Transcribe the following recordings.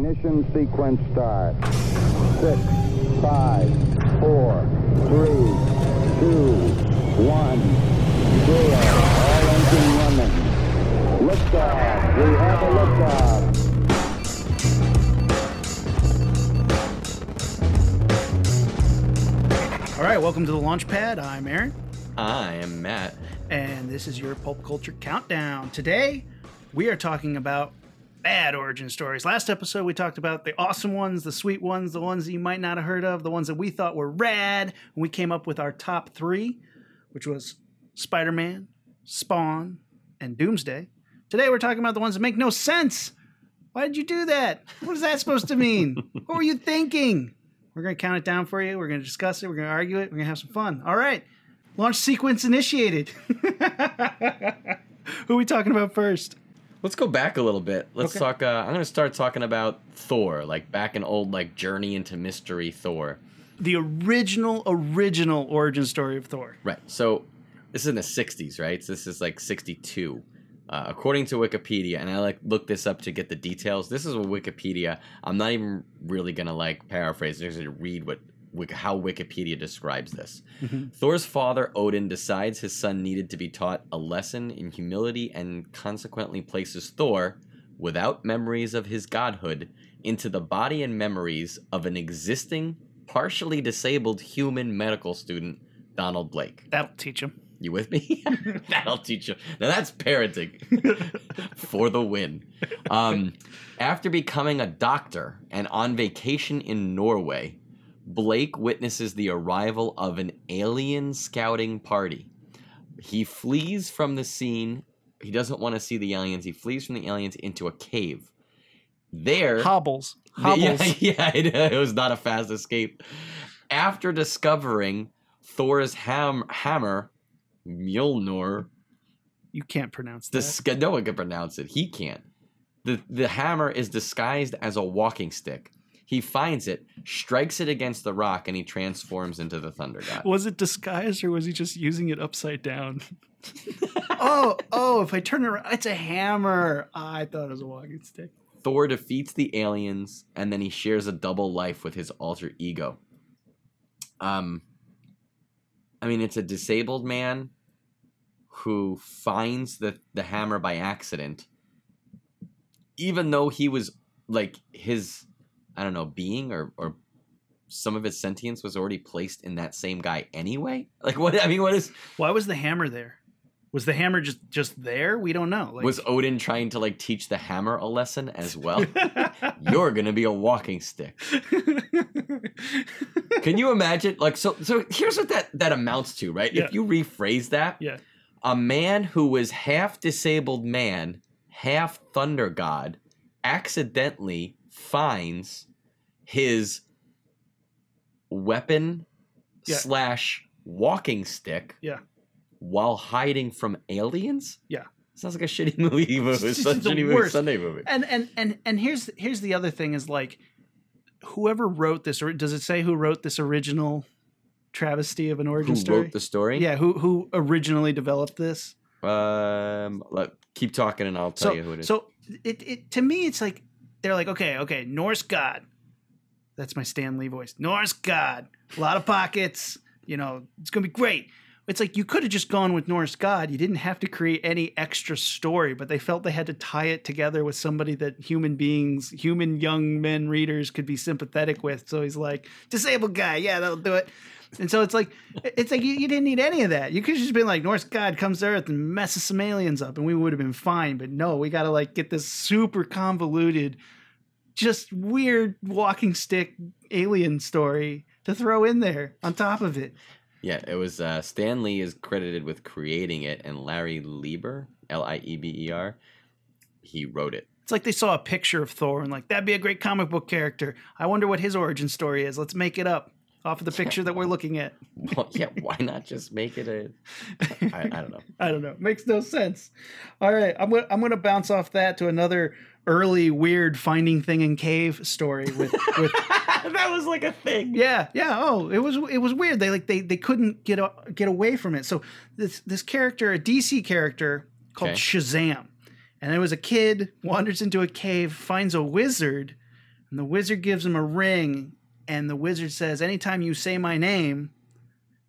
Ignition sequence start. Six, five, four, three, two, one, zero. All engine running. Liftoff. We have a liftoff. All right, welcome to the launch pad. I'm Aaron, I am Matt. and this is your pulp culture countdown. Today, we are talking about bad origin stories. Last episode, we talked about the awesome ones, the sweet ones, the ones that you might not have heard of, the ones that we thought were rad. And we came up with our top three, which was Spider Man, Spawn, and Doomsday. Today, we're talking about the ones that make no sense. Why did you do that? What is that supposed to mean? what were you thinking? We're going to count it down for you. We're going to discuss it. We're going to argue it. We're going to have some fun. All right. Launch sequence initiated. Who are we talking about first? Let's go back a little bit. Let's Okay. talk. Uh, I'm going to start talking about Thor, like back in old like Journey into Mystery Thor. The original, original origin story of Thor. Right. So this is in the 60s, right? So this is like 62. Uh, according to Wikipedia, and I like looked this up to get the details. This is what Wikipedia. I'm not even really gonna like paraphrase. I'm just gonna read what how Wikipedia describes this. Thor's father Odin decides his son needed to be taught a lesson in humility, and consequently places Thor, without memories of his godhood, into the body and memories of an existing, partially disabled human medical student, Donald Blake. That'll teach him. You with me? That'll teach you. Now that's parenting for the win. Um, after becoming a doctor and on vacation in Norway, Blake witnesses the arrival of an alien scouting party. He flees from the scene. He doesn't want to see the aliens. He flees from the aliens into a cave. There, Hobbles. yeah, Hobbles. yeah, it, it was not a fast escape. After discovering Thor's ham, hammer, Mjolnir, You can't pronounce that. dis- no one can pronounce it. He can't. The, the hammer is disguised as a walking stick. He finds it, strikes it against the rock, and he transforms into the Thunder God. Was it disguised or was he just using it upside down? oh, oh, if I turn it around, it's a hammer. Ah, I thought it was a walking stick. Thor defeats the aliens, and then he shares a double life with his alter ego. Um, I mean, it's a disabled man who finds the the hammer by accident, even though he was like his, I don't know, being or or some of his sentience was already placed in that same guy anyway. Like what? I mean, what is Why was the hammer there? Was the hammer just just there? We don't know. Like, was Odin trying to like teach the hammer a lesson as well? You're gonna be a walking stick. Can you imagine? Like, so, so here's what that that amounts to, right? Yeah. If you rephrase that, yeah. a man who was half disabled man, half thunder god, accidentally finds his weapon Yeah. slash walking stick, Yeah. while hiding from aliens. Yeah. sounds like a shitty movie. movie. It's such a shitty movie, worst. Sunday movie. And and and and here's here's the other thing is like whoever wrote this or does it say who wrote this original travesty of an origin Who story? wrote the story? Yeah, who who originally developed this? Um, let, keep talking and I'll tell so you who it is. so it, it to me it's like they're like okay okay Norse god. That's my Stan Lee voice. Norse god. A lot of pockets. You know it's gonna be great. It's like you could have just gone with Norse god. You didn't have to create any extra story but they felt they had to tie it together with somebody that human beings human young men readers could be sympathetic with. So he's like disabled guy. Yeah that'll do it and so it's like it's like you, you didn't need any of that. You could have just been like Norse God comes to Earth and messes some aliens up, and we would have been fine. But no, we got to like get this super convoluted, just weird walking stick alien story to throw in there on top of it. yeah, it was uh, Stan Lee is credited with creating it, and Larry Lieber, L I E B E R, he wrote it. It's like they saw a picture of Thor and like that'd be a great comic book character. I wonder what his origin story is. Let's make it up off of the picture that we're looking at. Well, yeah, why not just make it a? I, I don't know. I don't know. Makes no sense. All right, I'm gonna I'm gonna bounce off that to another early weird finding thing in cave story with with that was like a thing. yeah yeah oh it was it was weird they like they they couldn't get a, get away from it so this this character a DC character called Okay. Shazam and it was a kid wanders into a cave finds a wizard And the wizard gives him a ring, and the wizard says, "Anytime you say my name,"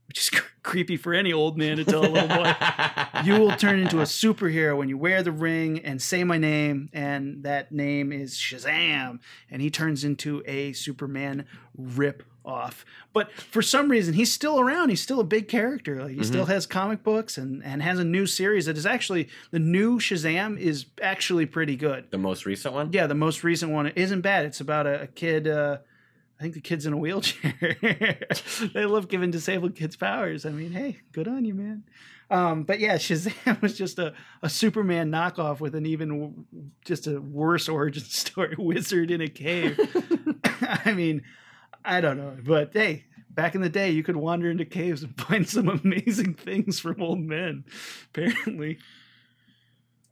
which is creepy for any old man to tell a little boy, you will turn into a superhero when you wear the ring and say my name, and that name is Shazam, and he turns into a Superman rip off. But for some reason, he's still around. He's still a big character. Like he still has comic books and and has a new series that is actually the new Shazam is actually pretty good. the most recent one. Yeah, the most recent one isn't bad. It's about a, a kid. Uh, I think the kid's in a wheelchair. they love giving disabled kids powers. I mean, hey, good on you, man. Um, but yeah, Shazam was just a, a Superman knockoff with an even just a worse origin story. Wizard in a cave. I mean, I don't know, but hey, back in the day, you could wander into caves and find some amazing things from old men. Apparently.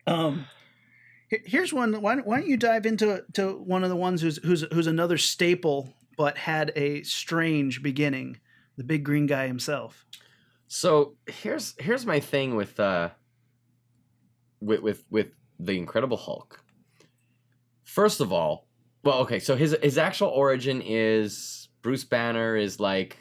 Um, here's one. Why, why don't you dive into to one of the ones who's who's who's another staple, but had a strange beginning. The big green guy himself. So here's here's my thing with uh with with with the Incredible Hulk. First of all, well, okay, so his his actual origin is Bruce Banner is like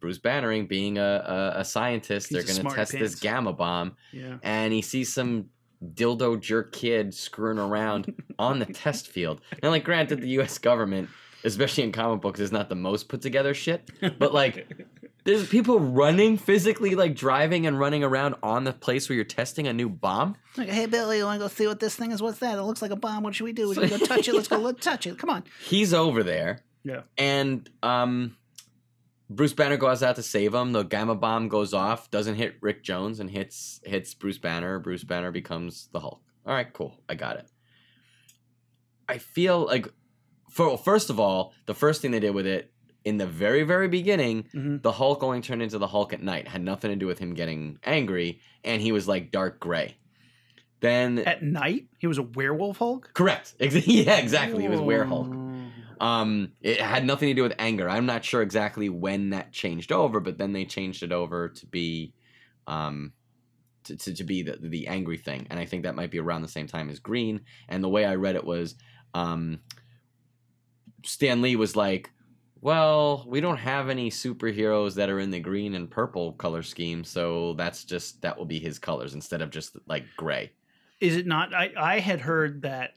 Bruce Bannering being a a, a scientist. He's They're going to test this gamma bomb, Yeah. and he sees some dildo jerk kid screwing around on the test field. And like, granted, the U.S. government, especially in comic books, is not the most put together shit. But like, there's people running physically, like driving and running around on the place where you're testing a new bomb. Like, hey Billy, you want to go see what this thing is? What's that? It looks like a bomb. What should we do? We should go touch it. Let's go. Let's touch it. Come on. He's over there, Yeah. and um, Bruce Banner goes out to save him. The gamma bomb goes off, doesn't hit Rick Jones, and hits hits Bruce Banner. Bruce Banner becomes the Hulk. All right, cool, I got it. I feel like, for first of all, the first thing they did with it in the very very beginning, hmm the Hulk only turned into the Hulk at night. Had nothing to do with him getting angry, and he was like dark gray. Then At night, he was a werewolf Hulk. correct, yeah, exactly. He was werewolf. Um, it had nothing to do with anger. I'm not sure exactly when that changed over, but then they changed it over to be, um, to, to, to be the the angry thing, and I think that might be around the same time as Green. And the way I read it was, um, Stan Lee was like, "Well, we don't have any superheroes that are in the green and purple color scheme, so that's just that will be his colors instead of just like gray." Is it not? I I had heard that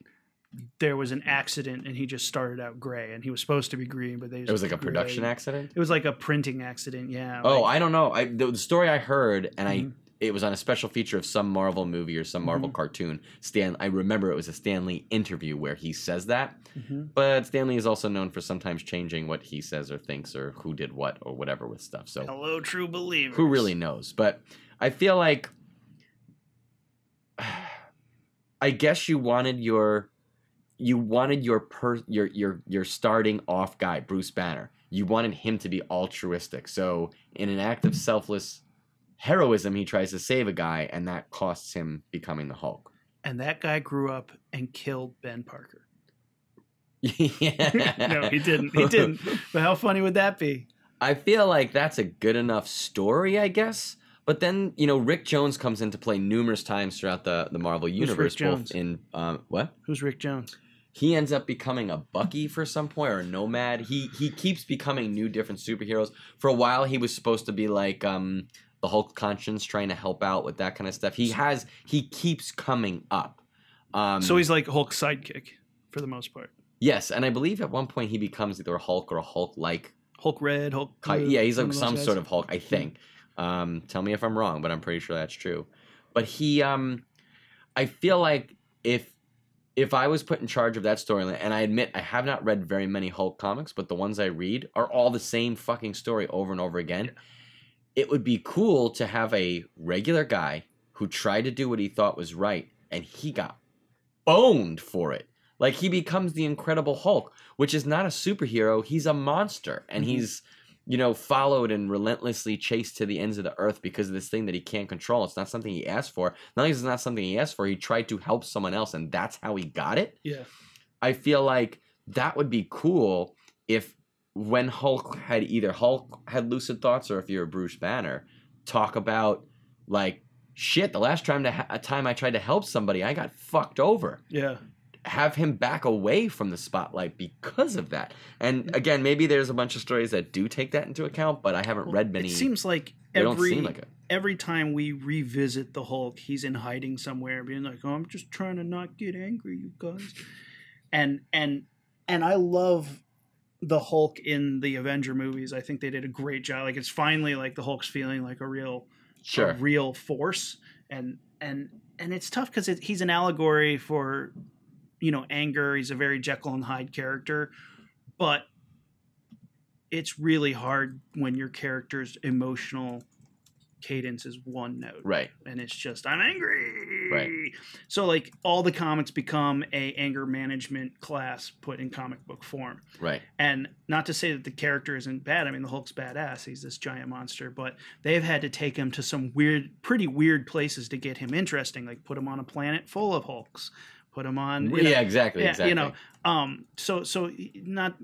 there was an accident and he just started out gray and he was supposed to be green, but they It was like a gray. production accident. It was like a printing accident. Yeah. Oh, like- I don't know. I the, the story I heard, and Mhm. I it was on a special feature of some Marvel movie or some Marvel Mhm. cartoon. Stan, I remember it was a Stan Lee interview where he says that. Mhm. But Stan Lee is also known for sometimes changing what he says or thinks or who did what or whatever with stuff. So Hello, true believers. who really knows? But I feel like I guess you wanted your you wanted your per your your your starting off guy Bruce Banner. You wanted him to be altruistic. So in an act of selfless heroism, he tries to save a guy, and that costs him becoming the Hulk. And that guy grew up and killed Ben Parker. yeah. no, he didn't. He didn't. But how funny would that be? I feel like that's a good enough story, I guess. But then, you know, Rick Jones comes into play numerous times throughout the, the Marvel Rick universe, Jones? both in um, what? Who's Rick Jones? He ends up becoming a Bucky for some point or a Nomad. He he keeps becoming new different superheroes. For a while he was supposed to be like um the Hulk conscience trying to help out with that kind of stuff. He has he keeps coming up. Um so he's like Hulk's sidekick for the most part. Yes, and I believe at one point he becomes either a Hulk or a Hulk like Hulk Red, Hulk. Blue, yeah, he's like some sort of Hulk, I think. Um, tell me if I'm wrong, but I'm pretty sure that's true. But he, um, I feel like if if I was put in charge of that storyline, and I admit I have not read very many Hulk comics, but the ones I read are all the same fucking story over and over again. It would be cool to have a regular guy who tried to do what he thought was right, and he got boned for it. Like he becomes the Incredible Hulk, which is not a superhero; he's a monster, and Mhm. he's you know followed and relentlessly chased to the ends of the earth because of this thing that he can't control. It's not something he asked for. Not only is it not something he asked for, he tried to help someone else, and that's how he got it. Yeah. I feel like that would be cool if when Hulk had either Hulk had lucid thoughts or if you're a Bruce Banner, talk about like shit. The last time to ha- a time I tried to help somebody, I got fucked over. Yeah. have him back away from the spotlight because of that. And again, maybe there's a bunch of stories that do take that into account, but I haven't read many. It seems like every seem like every time we revisit the Hulk, he's in hiding somewhere, being like, "Oh, I'm just trying to not get angry, you guys." And and and I love the Hulk in the Avenger movies. I think they did a great job. Like it's finally like the Hulk's feeling like a real Sure. a real force and and and it's tough because it, he's an allegory for you know anger he's a very jekyll and hyde character but it's really hard when your character's emotional cadence is one note Right. and it's just i'm angry Right. so like all the comics become a anger management class put in comic book form Right. and not to say that the character isn't bad. I mean, the Hulk's badass. He's this giant monster, but they've had to take him to some weird, pretty weird places to get him interesting. Like put him on a planet full of Hulks. Put him on. you know, yeah, exactly. yeah, exactly. you know. Um. So so not.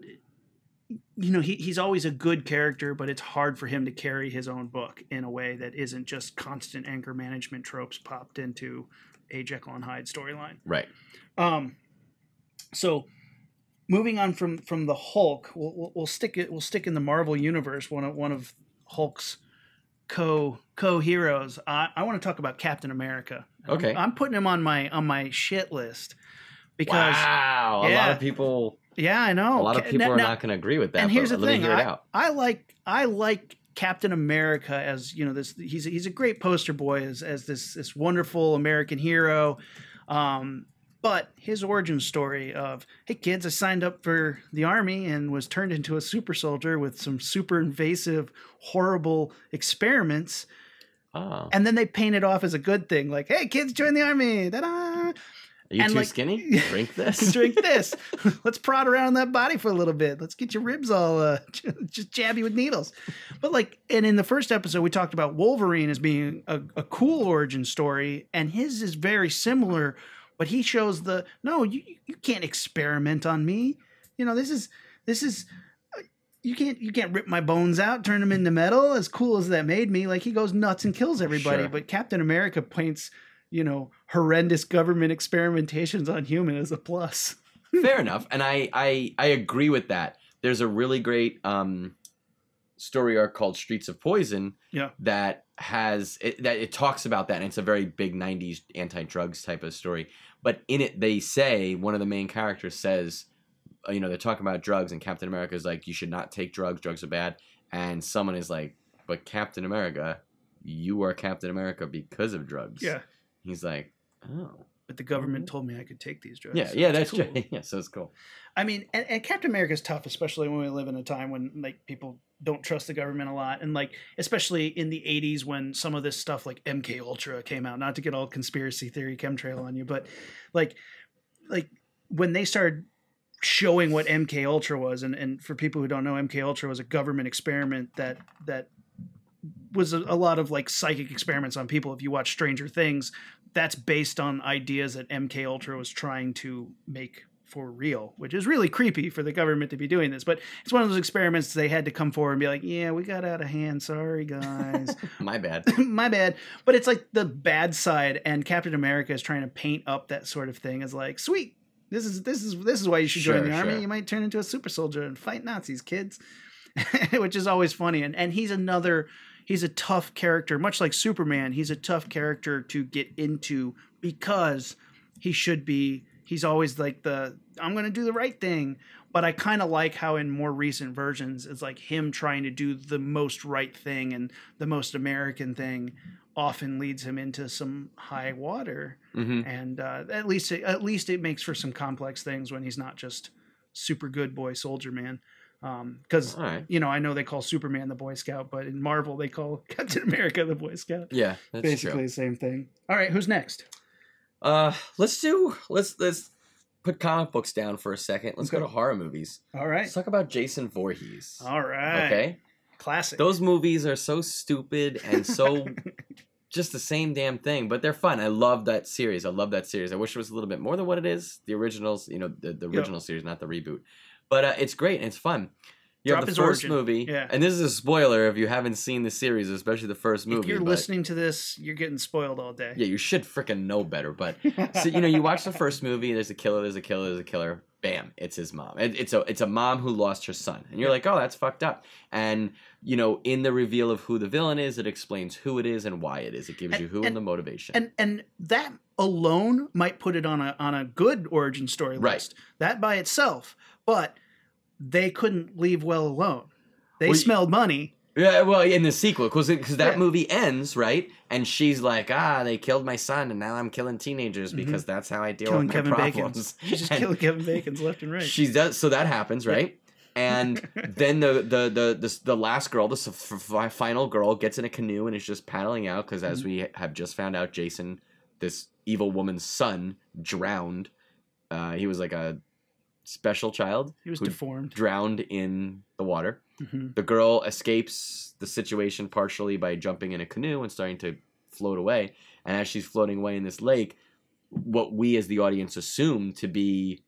You know, he, he's always a good character, but it's hard for him to carry his own book in a way that isn't just constant anger management tropes popped into a Jekyll and Hyde storyline. Right. Um, so moving on from from the Hulk, we'll, we'll, we'll stick it. We'll stick in the Marvel universe. One of one of Hulk's co co heroes. I, I want to talk about Captain America. I'm- Okay. I'm, putting him on my on my shit list because wow. A lot of people. Yeah, I know A lot of people now- are not going to agree with that. and here's the thing: me hear it I. I like I like Captain America as you know this. He's he's a great poster boy as as this this wonderful American hero. Um, but his origin story of hey kids, I signed up for the army and was turned into a super soldier with some super invasive, horrible experiments, Oh. and then they paint it off as a good thing, like hey kids, join the army. Ta-da! Are you and, too like- skinny? Drink this. Drink this. Let's prod around that body for a little bit. Let's get your ribs all uh, just jab you with needles. But like, and in the first episode, we talked about Wolverine as being a, a cool origin story, and his is very similar. But he shows the no, you you can't experiment on me. You know, this is this is uh, you can't you can't rip my bones out, turn them into metal. As cool as that made me, like he goes nuts and kills everybody. Sure. But Captain America paints you know horrendous government experimentations on human as a plus. Fair enough, and I, I I agree with that. There's a really great um, story arc called Streets of Poison. Yeah. That has it, that it talks about that, and it's a very big '90s anti-drugs type of story. But in it, they say one of the main characters says, uh, you know, they're talking about drugs, and Captain America is like, you should not take drugs. Drugs are bad. And someone is like, but Captain America, you are Captain America because of drugs. Yeah. He's like, oh. But the government told me I could take these drugs. Yeah, yeah, that's cool. true. Yeah, so it's cool. I mean, and, and Captain America is tough, especially when we live in a time when like people don't trust the government a lot, and like especially in the '80s when some of this stuff like MK Ultra came out. Not to get all conspiracy theory chemtrail on you, but like, like when they started showing what MK Ultra was, and and for people who don't know, MK Ultra was a government experiment that that was a, a lot of like psychic experiments on people. If you watch Stranger Things, that's based on ideas that MK Ultra was trying to make for real, which is really creepy for the government to be doing this. But it's one of those experiments they had to come forward and be like, "Yeah, we got out of hand. Sorry, guys, My bad. my bad." But it's like the bad side, and Captain America is trying to paint up that sort of thing as like, "Sweet, this is this is this is why you should join Sure, the army. You might turn into a super soldier and fight Nazis, kids." which is always funny. And and he's another he's a tough character, much like Superman. He's a tough character to get into because he should be he's always like the I'm going to do the right thing. But I kind of like how in more recent versions it's like him trying to do the most right thing and the most American thing often leads him into some high water hmm and uh, at least it, at least it makes for some complex things when he's not just super good boy soldier man because All right. you know I know they call Superman the Boy Scout, but in Marvel they call Captain America the Boy Scout. Yeah, that's Basically true. the same thing. All right, who's next? Uh, let's do let's let's put comic books down for a second. Let's go to horror movies. All right, Let's talk about Jason Voorhees. all right. Okay, classic. those movies are so stupid and so just the same damn thing, but they're fun. I love that series. I love that series. I wish it was a little bit more than what it is. The originals, you know, the, the original series, not the reboot. But uh, it's great and it's fun. You Drop have the his first origin. movie, Yeah. and this is a spoiler if you haven't seen the series, especially the first movie. if you're but- listening to this, you're getting spoiled all day. Yeah, you should freaking know better. But so you know, you watch the first movie. There's a killer. There's a killer. There's a killer. Bam! It's his mom. It, it's a it's a mom who lost her son, and you're like, oh, that's fucked up. And you know, in the reveal of who the villain is, it explains who it is and why it is. It gives And- you who and- and the motivation. and and that alone might put it on a on a good origin story Right. list. That by itself, but they couldn't leave well alone. They Well, smelled money. Yeah, well, in the sequel, because because that Yeah. movie ends right, and she's like, ah, they killed my son, and now I'm killing teenagers Mhm. because that's how I deal Killing with my Kevin Bacon. problems. She's just And killing Kevin Bacon's left and right. She does, so that happens, right? And then the the the the, the last girl, the s- f- f- final girl, gets in a canoe and is just paddling out because, as Mm-hmm. we have just found out, Jason, this evil woman's son, drowned. Uh, he was like a special child he was deformed. drowned in the water. Mhm. The girl escapes the situation partially by jumping in a canoe and starting to float away. And as she's floating away in this lake, what we as the audience assume to be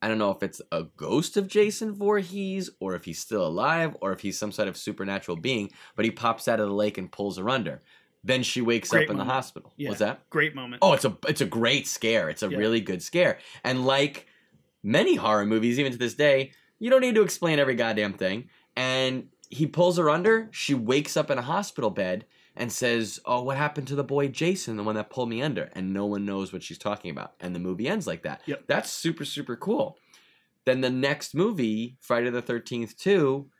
I don't know if it's a ghost of Jason Voorhees or if he's still alive or if he's some sort of supernatural being, but he pops out of the lake and pulls her under. Then she wakes Great up in the hospital. Yeah. What's that? Great moment. Oh, it's a it's a great scare. It's a Yeah. really good scare. And like many horror movies, even to this day, you don't need to explain every goddamn thing. And he pulls her under. She wakes up in a hospital bed and says, "Oh, what happened to the boy Jason, the one that pulled me under?" And no one knows what she's talking about. And the movie ends like that. Yep. That's super super cool. Then the next movie, Friday the Thirteenth Two,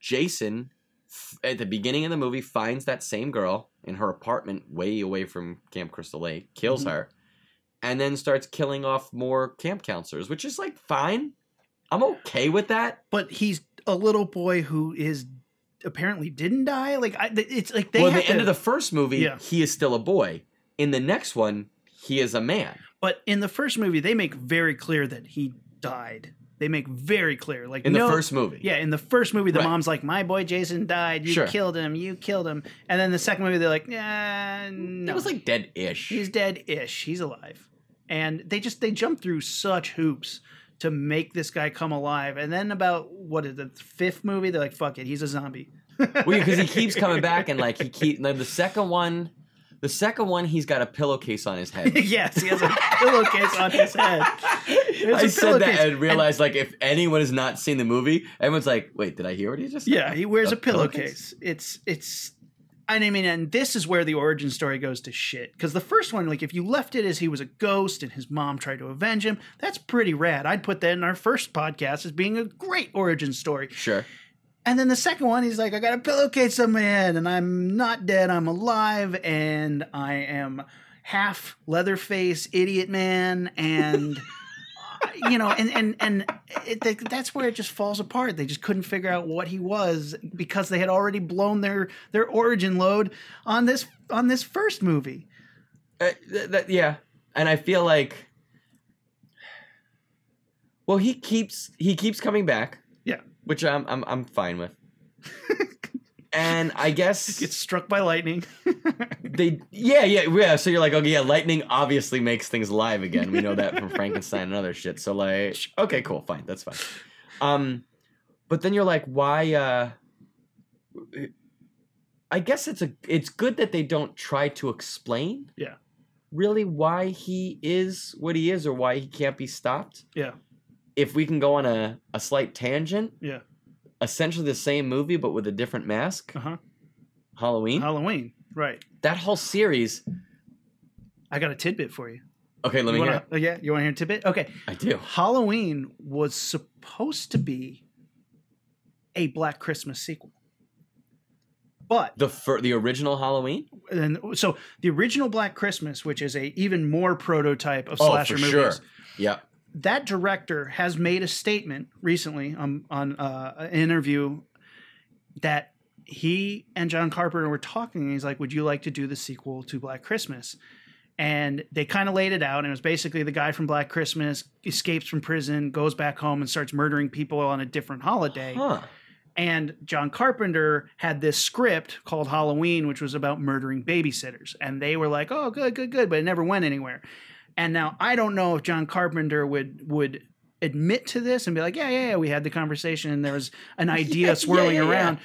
Jason f- at the beginning of the movie finds that same girl in her apartment way away from Camp Crystal Lake, kills Mhm. her, and then starts killing off more camp counselors, which is like fine. I'm okay with that. But he's a little boy who is apparently didn't die. Like I, it's like they well, at the end to- of the first movie, Yeah. he is still a boy. In the next one, he is a man. But in the first movie, they make very clear that he died. They make very clear, like In no- the first movie. Yeah, in the first movie, the Right. mom's like, "My boy Jason died. You Sure. killed him. You killed him." And then the second movie, they're like, "Yeah, no, It was like dead-ish. he's dead-ish. He's alive." And they just they jump through such hoops to make this guy come alive. And then about what is the fifth movie? They're like, "Fuck it, he's a zombie." well, because he keeps coming back and like he keep like the second one, the second one he's got a pillowcase on his head. yes, he has a pillowcase on his head. There's I said that and realized like if anyone has not seen the movie, everyone's like, "Wait, did I hear what he just said?" Yeah, he wears A a, pillowcase. It's it's and I mean, and this is where the origin story goes to shit. Because the first one, like, if you left it as he was a ghost and his mom tried to avenge him, that's pretty rad. I'd put that in our first podcast as being a great origin story. Sure. And then the second one, he's like, I got a pillowcase on my head, and I'm not dead, I'm alive, and I am half Leatherface idiot man, and you know, and and and it, that's where it just falls apart. They just couldn't figure out what he was because they had already blown their their origin load on this on this first movie. Uh, th- th- yeah, and I feel like, well, he keeps he keeps coming back. Yeah. which I'm I'm I'm fine with. and I guess Gets struck by lightning. they yeah yeah yeah. So you're like okay yeah, lightning obviously makes things live again. We know that from Frankenstein and other shit. So like okay cool fine that's fine. Um, but then you're like why uh. I guess it's a it's good that they don't try to explain Yeah. really why he is what he is or why he can't be stopped. Yeah. If we can go on a, a slight tangent, Yeah. Essentially the same movie but with a different mask, Uh huh. Halloween. Halloween. Right. that whole series. I got a tidbit for you. Okay, let me you hear. wanna, oh, yeah, you want to hear a tidbit? Okay. I do. Halloween was supposed to be a Black Christmas sequel. But The fir- the original Halloween. and so the original Black Christmas, which is a even more prototype of slasher Oh, slasher for movies, sure. Yeah. That director has made a statement recently on on uh, an interview that he and John Carpenter were talking. And he's like, "Would you like to do the sequel to Black Christmas?" And they kind of laid it out, and it was basically the guy from Black Christmas escapes from prison, goes back home, and starts murdering people on a different holiday. Huh. And John Carpenter had this script called Halloween, which was about murdering babysitters. And they were like, "Oh, good, good, good," but it never went anywhere. And now I don't know if John Carpenter would would admit to this and be like, yeah, yeah, yeah, we had the conversation and there was an idea Yeah, swirling yeah, yeah. around.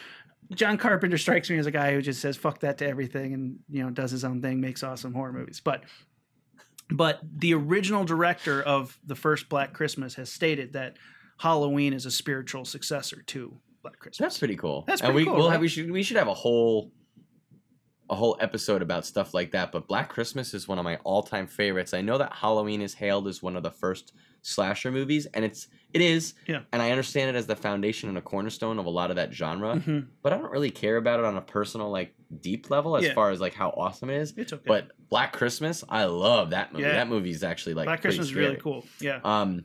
John Carpenter strikes me as a guy who just says fuck that to everything and you know does his own thing, makes awesome horror movies. But but the original director of the first Black Christmas has stated that Halloween is a spiritual successor to Black Christmas. That's pretty cool. That's and pretty we cool, we'll right? have we should we should have a whole a whole episode about stuff like that. But Black Christmas is one of my all time favorites. I know that Halloween is hailed as one of the first slasher movies, and it's it is. Yeah. And I understand it as the foundation and a cornerstone of a lot of that genre. Mhm. But I don't really care about it on a personal, like deep level as Yeah. far as like how awesome it is. It's okay. But Black Christmas, I love that movie. Yeah. That movie is actually like Black Christmas is really cool. Yeah. Um,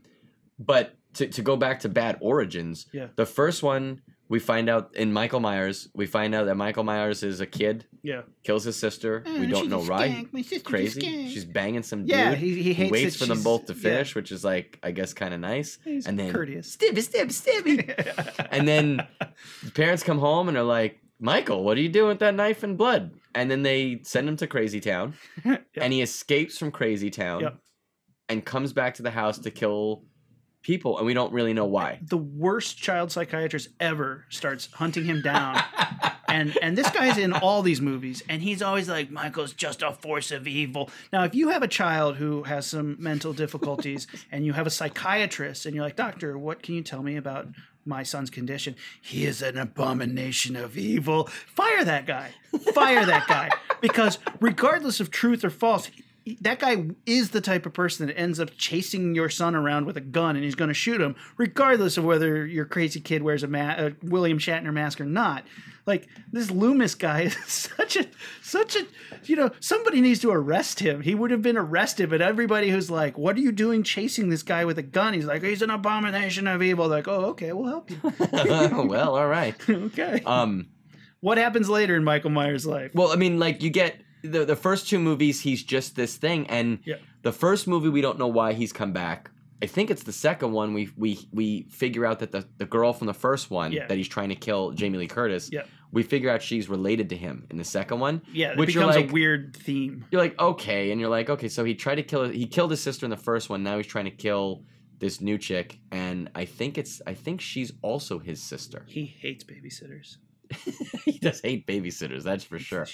but to, to go back to bad origins, Yeah. the first one we find out in Michael Myers, we find out that Michael Myers is a kid, Yeah. kills his sister. we don't know why. Crazy. She's banging some Yeah, dude. he, he hates he waits for them both to yeah. finish, which is like I guess kind of nice. He's and then courteous. stabby, stabby, stabby. and then the parents come home and are like, Michael, what are you doing with that knife and blood? And then they send him to Crazy Town, Yep. and he escapes from Crazy Town, Yep. and comes back to the house to kill people, and we don't really know why. the worst child psychiatrist ever starts hunting him down. and and this guy's in all these movies and he's always like Michael's just a force of evil. Now if you have a child who has some mental difficulties and you have a psychiatrist and you're like, "Doctor, what can you tell me about my son's condition. He is an abomination of evil. Fire that guy. Fire that guy. Because regardless of truth or false, that guy is the type of person that ends up chasing your son around with a gun and he's going to shoot him, regardless of whether your crazy kid wears a, ma- a William Shatner mask or not. Like this Loomis guy is such a such a you know somebody needs to arrest him. He would have been arrested, but everybody who's like, "What are you doing chasing this guy with a gun?" He's like, "He's an abomination of evil." They're like, "Oh, okay, we'll help you." well, all right. okay. Um, what happens later in Michael Myers' life? well, I mean, like you get the the first two movies, he's just this thing, and Yeah. the first movie we don't know why he's come back. I think it's the second one we we we figure out that the, the girl from the first one Yeah. that he's trying to kill, Jamie Lee Curtis. Yeah. We figure out she's related to him in the second one. Yeah, which becomes like- a weird theme. You're like, okay, and you're like, okay, so he tried to kill he killed his sister in the first one. Now he's trying to kill this new chick, and I think it's I think she's also his sister. He hates babysitters. he does hate babysitters, that's for sure.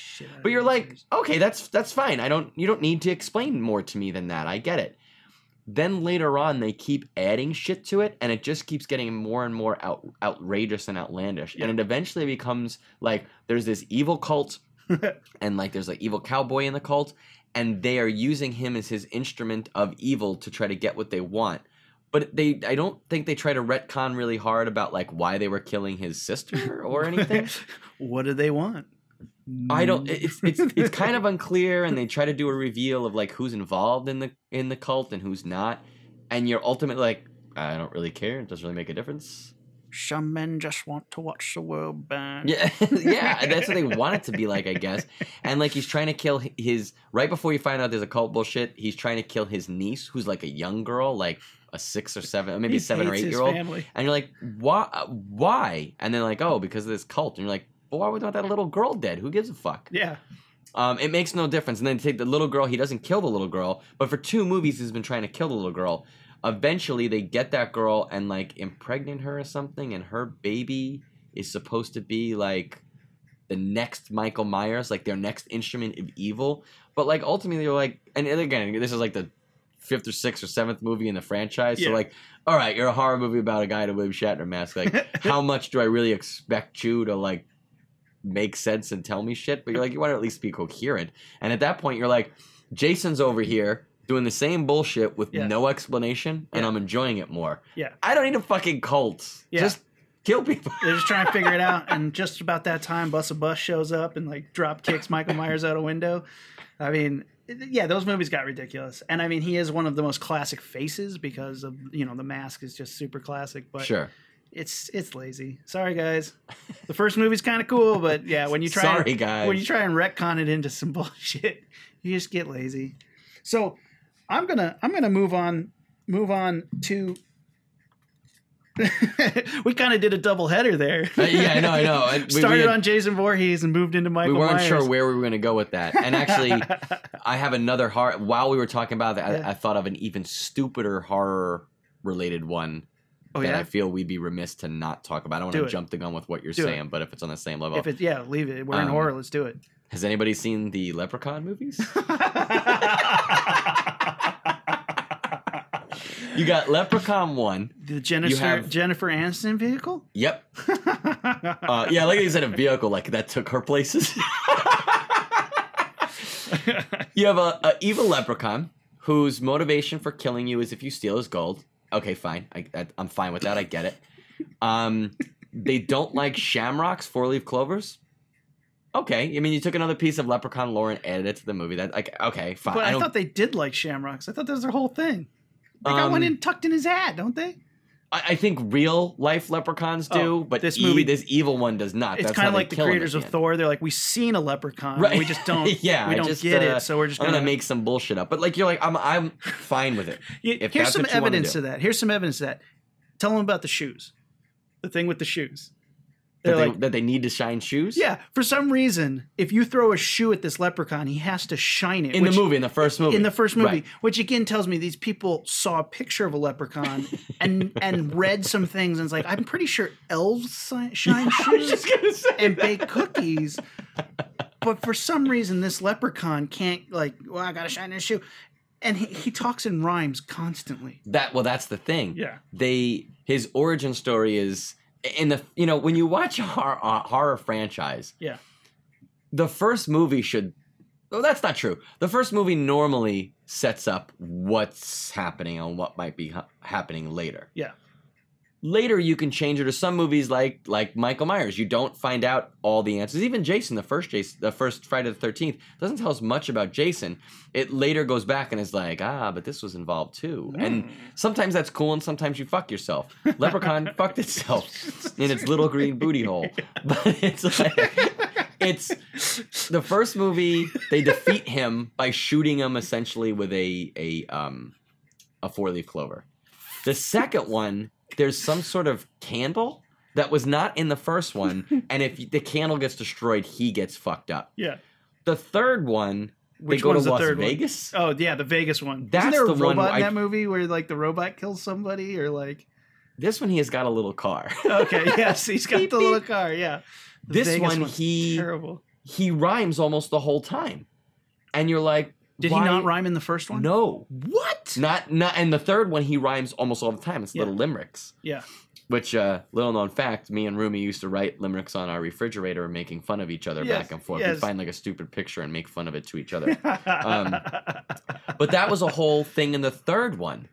But you're like, okay, that's that's fine. I don't you don't need to explain more to me than that. I get it. Then later on, they keep adding shit to it, and it just keeps getting more and more out, outrageous and outlandish. Yeah. And it eventually becomes like there's this evil cult, and like there's like evil cowboy in the cult, and they are using him as his instrument of evil to try to get what they want. But they, I don't think they try to retcon really hard about like why they were killing his sister or anything. what do they want? I don't. It's it's it's kind of unclear, and they try to do a reveal of like who's involved in the in the cult and who's not, and you're ultimately like, I don't really care. It doesn't really make a difference. Some men just want to watch the world burn. Yeah, yeah, that's what they want it to be like, I guess. And like he's trying to kill his right before you find out there's a cult bullshit. He's trying to kill his niece, who's like a young girl, like a six or seven, maybe He a seven or eight year old. family. And you're like, why? Why? And then like, oh, because of this cult. And you're like, well, why would want that little girl dead? Who gives a fuck? Yeah. Um, it makes no difference. And then take the little girl. He doesn't kill the little girl, but for two movies, he's been trying to kill the little girl. Eventually, they get that girl and like impregnate her or something, and her baby is supposed to be like the next Michael Myers, like their next instrument of evil. But like ultimately, they're like, and and again, this is like the fifth or sixth or seventh movie in the franchise. So like, all right, you're a horror movie about a guy in a William Shatner mask. Like, how much do I really expect you to like make sense and tell me shit? But you're like, you want to at least be coherent. And at that point, you're like, Jason's over here doing the same bullshit with Yeah. no explanation, and Yeah. I'm enjoying it more. Yeah. I don't need a fucking cult. Yeah. Just kill people. They're just trying to figure it out, and just about that time, Bus a Bus shows up and like drop kicks Michael Myers out a window. I mean, yeah, those movies got ridiculous, and I mean, he is one of the most classic faces because of you know the mask is just super classic, but sure. it's it's lazy. Sorry guys, the first movie's kind of cool, but yeah, when you try Sorry, guys. when you try and retcon it into some bullshit, you just get lazy. So I'm gonna I'm gonna move on move on to. we kind of did a double header there. Uh, yeah, I know, I know. And we- we Started had- on Jason Voorhees and moved into Michael we weren't Myers. sure where we were going to go with that. And actually, I have another horror. While we were talking about that, Yeah. I, I thought of an even stupider horror related one Oh that yeah. I feel we'd be remiss to not talk about. I don't want to jump the gun with what you're Do it. saying, but if it's on the same level, if it yeah, leave it. We're in Um, horror. Let's do it. has anybody seen the Leprechaun movies? You got Leprechaun one. the Jennifer have- Jennifer Aniston vehicle. Yep. Uh, yeah, like you said, a vehicle like that took her places. you have a, a evil leprechaun whose motivation for killing you is if you steal his gold. Okay, fine. I, I'm fine with that. I get it. Um, they don't like shamrocks, four leaf clovers. Okay, I mean, you took another piece of leprechaun lore and added it to the movie. That like, okay, fine. but I, I thought they did like shamrocks. I thought that was their whole thing. They got one Um, in tucked in his hat, don't they? I, I think real life leprechauns do, Oh, but this this movie- this evil one does not. It's That's kind of like the kill him at creators of. Thor. They're like, we've seen a leprechaun, Right. we just don't. Yeah, we don't just, get uh, it, so we're just gonna, gonna make some bullshit up. But like you're like I'm I'm fine with it. Yeah, if here's some what you wanna evidence of that. Here's some evidence to that. Tell them about the shoes. The thing with the shoes. That they, like, that they need to shine shoes. yeah, for some reason, if you throw a shoe at this leprechaun, he has to shine it. in which- the movie, in the first movie, In the first movie, Right. which again tells me these people saw a picture of a leprechaun and and read some things and it's like I'm pretty sure elves shine shoes and that. bake cookies. But for some reason, this leprechaun can't like. Well, I gotta shine this shoe, and he, he talks in rhymes constantly. that. Well, that's the thing. Yeah. They his origin story is in the you know when you watch a horror, a horror franchise, Yeah. the first movie should. Well, that's not true. The first movie normally sets up what's happening and what might be ha- happening later. Yeah. Later you can change it to some movies like like Michael Myers. You don't find out all the answers. Even Jason, the first Jason, the first Friday the Thirteenth, doesn't tell us much about Jason. It later goes back and is like, ah, but this was involved too. And sometimes that's cool, and sometimes you fuck yourself. Leprechaun fucked itself in its little green booty hole. But it's like it's the first movie. They defeat him by shooting him essentially with a a um a four leaf clover. The second one, there's some sort of candle that was not in the first one, and if the candle gets destroyed, he gets fucked up. Yeah. The third one, Which they go one's to the Las third one? Vegas. Oh yeah, the Vegas one. Isn't That's there a the one robot in I- that movie where like the robot kills somebody or like? This one, he has got a little car. Okay, yes, he's got Beep, the little car. Yeah. The This Vegas one, one's he terrible. he rhymes almost the whole time, and you're like, Did why- he not rhyme in the first one? No, What? Not not. And the third one, he rhymes almost all the time. It's Yeah. little limericks. Yeah. Which, uh, little known fact, me and Rumi used to write limericks on our refrigerator, making fun of each other Yes, back and forth. yes. We'd find like a stupid picture and make fun of it to each other. Um, but that was a whole thing in the third one.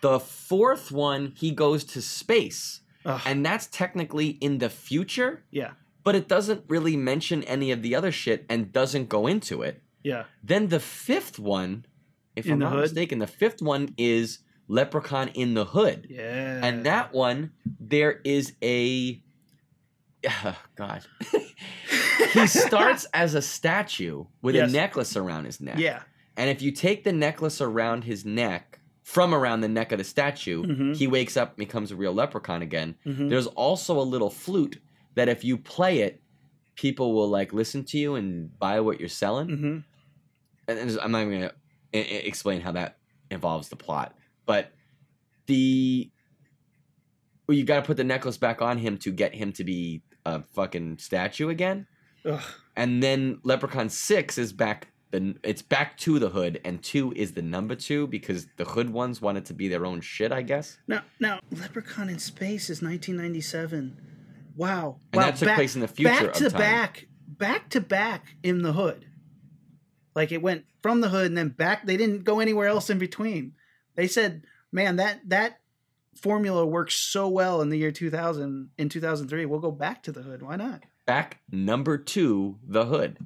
The fourth one, he goes to space, Ugh. and that's technically in the future, yeah. but it doesn't really mention any of the other shit and doesn't go into it. Yeah. Then the fifth one, if In I'm the not hood? mistaken, the fifth one is Leprechaun in the Hood. Yeah. And that one, there is a. God. he starts as a statue with Yes. a necklace around his neck. Yeah. And if you take the necklace around his neck, from around the neck of the statue, Mhm. he wakes up and becomes a real leprechaun again. Mhm. There's also a little flute that if you play it, people will like listen to you and buy what you're selling hmm and and I'm not even gonna e- e- explain how that involves the plot, but the well, you got to put the necklace back on him to get him to be a fucking statue again, Ugh. and then Leprechaun Six is back. The it's back to the hood, and two is the number two because the hood ones wanted to be their own shit, I guess. Now, now, Leprechaun in Space is 1997. Wow. And wow. that took place in the future Back to back, back to back in the hood. Like it went from the hood and then back. They didn't go anywhere else in between. They said, "Man, that that formula works so well in the year 2000. In 2003, we'll go back to the hood. Why not?" Back number two, the hood.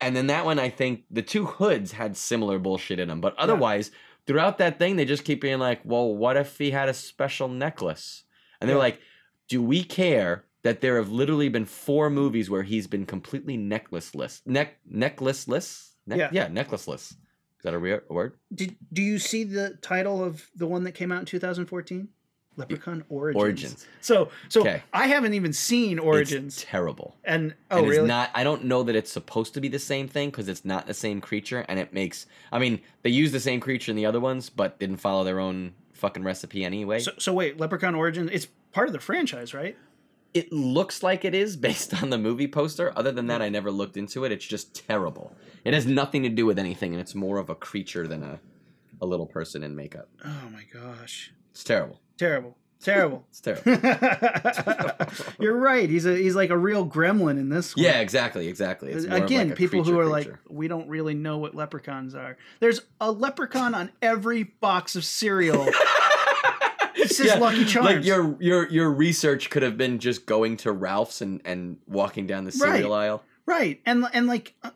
And then that one, I think the two hoods had similar bullshit in them. But otherwise, throughout that thing, they just keep being like, well, what if he had a special necklace? And they're Yeah. like, do we care that there have literally been four movies where he's been completely necklaceless? Neck necklaceless? Ne- Yeah. yeah, necklaceless. Is that a weird word? Did Do you see the title of the one that came out in 2014? Leprechaun Origins. Origins. So, so Okay. I haven't even seen Origins. It's terrible. and oh, and really? not i don't know that it's supposed to be the same thing because it's not the same creature and it makes i mean they use the same creature in the other ones but didn't follow their own fucking recipe anyway. So, so wait, Leprechaun Origin, it's part of the franchise, right? It looks like it is based on the movie poster. Other than that, I never looked into it. It's just terrible. It has nothing to do with anything, and it's more of a creature than a a little person in makeup. Oh my gosh. It's terrible. Terrible. Terrible. It's terrible. You're right. He's a he's like a real gremlin in this one. yeah, exactly, exactly. It's more of Again, like people who creature are like, we don't really know what leprechauns are. There's a leprechaun on every box of cereal. This just Yeah, Lucky Charms. Like your your your research could have been just going to Ralph's and and walking down the cereal aisle. Right, and and like, uh,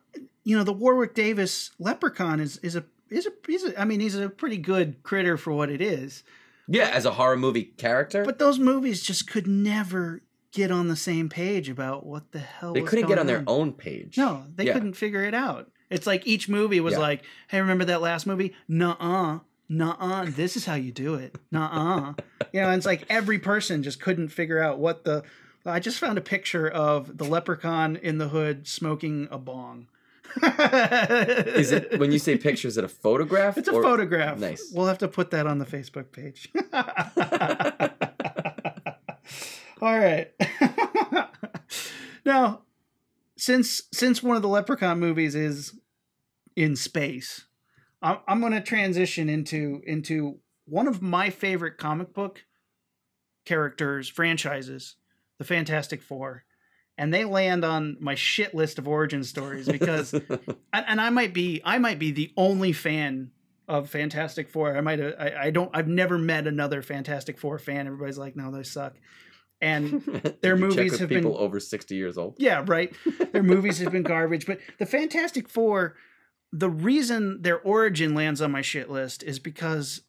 you know, the Warwick Davis leprechaun is is a is a he's a, I mean, he's a pretty good critter for what it is. Yeah, as a horror movie character. But those movies just could never get on the same page about what the hell they couldn't get going on their own page. No, they Yeah. couldn't figure it out. It's like each movie was Yeah. like, "Hey, remember that last movie? Nuh-uh, nuh-uh. This is how you do it. Nuh-uh." you know, and it's like every person just couldn't figure out what the. I just found a picture of the leprechaun in the hood smoking a bong. Is it when you say picture? Is it a photograph? It's a or- photograph. Nice. We'll have to put that on the Facebook page. All right. now, since since one of the Leprechaun movies is in space, I'm, I'm going to transition into into one of my favorite comic book characters franchises, the Fantastic Four. And they land on my shit list of origin stories because and, and I might be I might be the only fan of Fantastic Four. I might I, I don't I've never met another Fantastic Four fan. Everybody's like, no, they suck. And their movies have people been- over sixty years old. yeah, right. Their movies have been garbage, but the Fantastic Four, the reason their origin lands on my shit list is because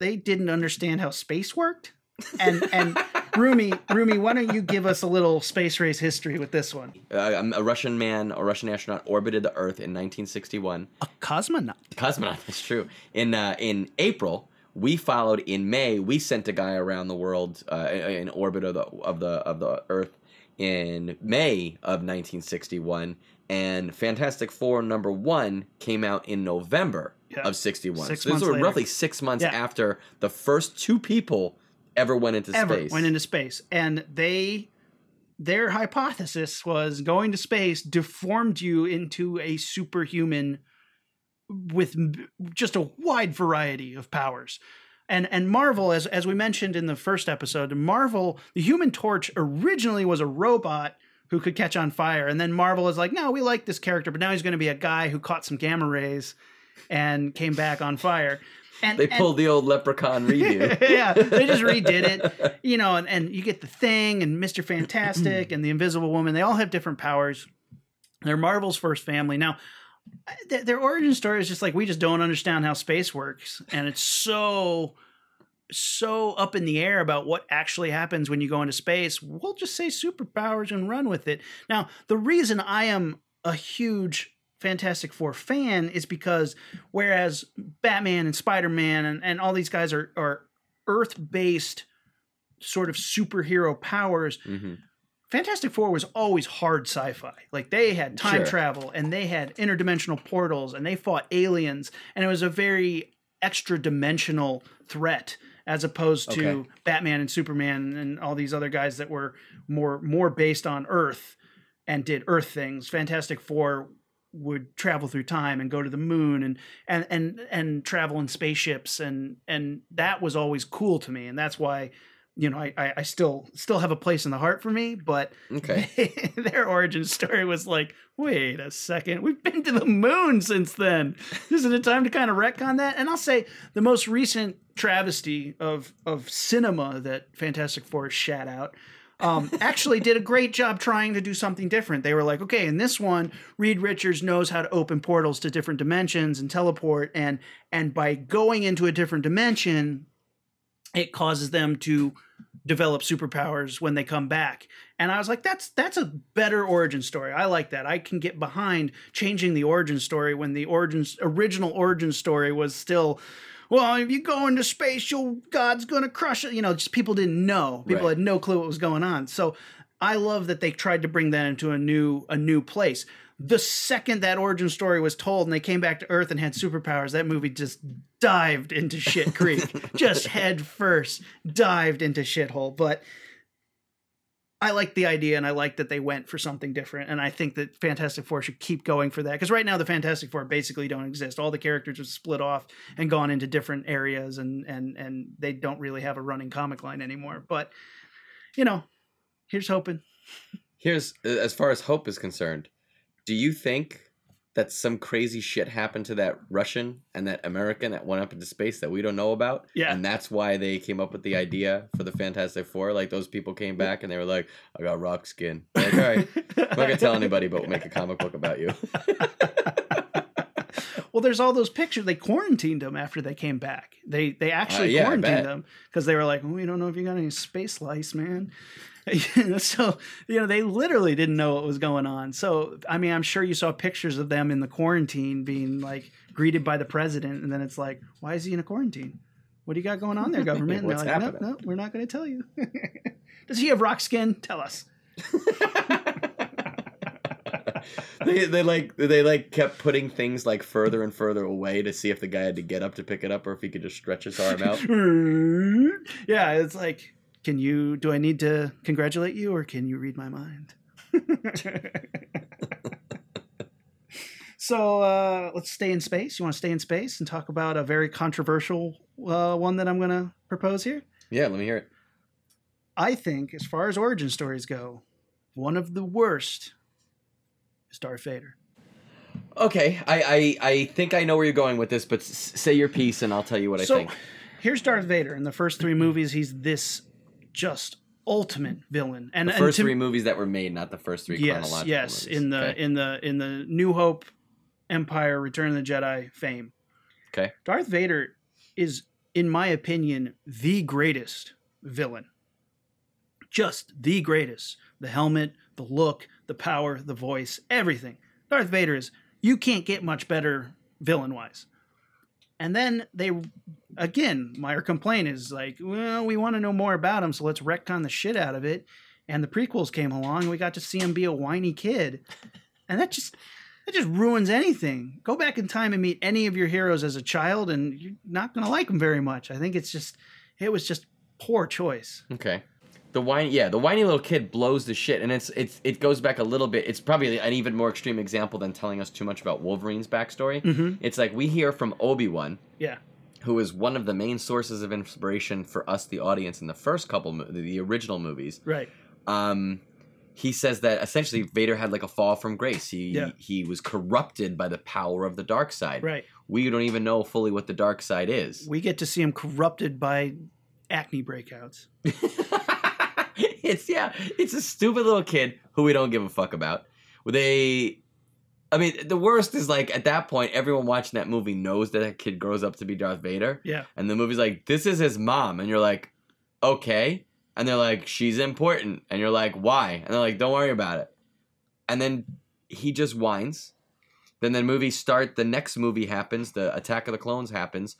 they didn't understand how space worked. And and Rumi, Rumi, why don't you give us a little space race history with this one? Uh, a Russian man, a Russian astronaut, orbited the Earth in 1961. A cosmonaut. Cosmonaut, that's true. In uh, in April, we followed. In May, we sent a guy around the world uh, in orbit of the of the of the Earth. In May of 1961, and Fantastic Four number one came out in November Yeah. of 61. Six so this was later. roughly six months Yeah. after the first two people ever went into ever space. went into space and they their hypothesis was going to space deformed you into a superhuman with just a wide variety of powers and and marvel as as we mentioned in the first episode marvel the human torch originally was a robot who could catch on fire and then marvel is like no we like this character but now he's going to be a guy who caught some gamma rays and came back on fire and they and- pulled the old leprechaun redo. yeah, they just redid it. You know, and, and you get the thing and Mr. Fantastic and the Invisible Woman. They all have different powers. They're Marvel's first family. Now, th- their origin story is just like we just don't understand how space works, and it's so so up in the air about what actually happens when you go into space. We'll just say superpowers and run with it. Now, the reason I am a huge Fantastic Four fan is because whereas Batman and Spider Man and, and all these guys are, are Earth based sort of superhero powers, hmm Fantastic Four was always hard sci fi. Like they had time Sure. travel and they had interdimensional portals and they fought aliens and it was a very extra dimensional threat as opposed to Okay. Batman and Superman and all these other guys that were more more based on Earth and did Earth things. Fantastic Four would travel through time and go to the moon and and and and travel in spaceships and and that was always cool to me and that's why you know I I, I still still have a place in the heart for me but Okay. their origin story was like wait a second we've been to the moon since then isn't it time to kind of retcon that and I'll say the most recent travesty of of cinema that Fantastic Four shat out um, actually did a great job trying to do something different. They were like, okay, in this one, Reed Richards knows how to open portals to different dimensions and teleport, and and by going into a different dimension, it causes them to develop superpowers when they come back. And I was like, that's that's a better origin story. I like that. I can get behind changing the origin story when the origins original origin story was still well, if you go into space, you'll God's gonna crush it. You know, just people didn't know. People Right. had no clue what was going on. So I love that they tried to bring that into a new a new place. The second that origin story was told and they came back to Earth and had superpowers, that movie just dived into shit creek, just head first dived into shithole. But I like the idea and I like that they went for something different. And I think that Fantastic Four should keep going for that. Because right now the Fantastic Four basically don't exist. All the characters are split off and gone into different areas and and and they don't really have a running comic line anymore. But you know, here's hoping. Here's as far as hope is concerned. Do you think that some crazy shit happened to that Russian and that American that went up into space that we don't know about? Yeah. And that's why they came up with the idea for the Fantastic Four. Like those people came back and they were like, I got rock skin. Like, all right. I'm not gonna tell anybody, but we'll make a comic book about you. well, there's all those pictures. They quarantined them after they came back. They they uh, actually yeah, quarantined them because they were like, we don't know if you got any space lice, man. so you know they literally didn't know what was going on. So I mean, I'm sure you saw pictures of them in the quarantine being like greeted by the president, and then it's like, why is he in a quarantine? What do you got going on there, government? And What's they're like, no, no, we're not going to tell you. Does he have rock skin? Tell us. they they like they like kept putting things like further and further away to see if the guy had to get up to pick it up or if he could just stretch his arm out. yeah, it's like, can you? Do I need to congratulate you, or can you read my mind? so uh, let's stay in space. You want to stay in space and talk about a very controversial uh, one that I'm going to propose here? Yeah, let me hear it. I think, as far as origin stories go, one of the worst is Darth Vader. Okay, I, I I think I know where you're going with this, but s- say your piece and I'll tell you what so I think. here's Darth Vader. In the first three movies, he's this just ultimate villain. And The and first to- three movies that were made, not the first three yes, yes, movies. in the Okay. in the in the New Hope, Empire, Return of the Jedi fame. Okay. Darth Vader is, in my opinion, the greatest villain. Just the greatest. The helmet, the look, the power, the voice, everything. Darth Vader is. You can't get much better villain wise. And then they, again, my complaint is like, well, we want to know more about him, so let's retcon the shit out of it. And the prequels came along, we got to see him be a whiny kid, and that just that just ruins anything. Go back in time and meet any of your heroes as a child, and you're not gonna like them very much. I think it's just, it was just poor choice. Okay. The whiny, yeah, the whiny little kid blows the shit, and it's it's it goes back a little bit. It's probably an even more extreme example than telling us too much about Wolverine's backstory. Mm-hmm. It's like we hear from Obi Wan, Yeah, who is one of the main sources of inspiration for us, the audience, in the first couple, mo- the original movies. right. Um, he says that essentially Vader had like a fall from grace. He Yeah. he was corrupted by the power of the dark side. Right. We don't even know fully what the dark side is. We get to see him corrupted by acne breakouts. it's yeah, it's a stupid little kid who we don't give a fuck about. They, I mean, the worst is like at that point, everyone watching that movie knows that that kid grows up to be Darth Vader, Yeah. and the movie's like, this is his mom, and you're like, okay, and they're like, she's important, and you're like, why? And they're like, don't worry about it, and then he just whines. Then the movie start. The next movie happens. The Attack of the Clones happens,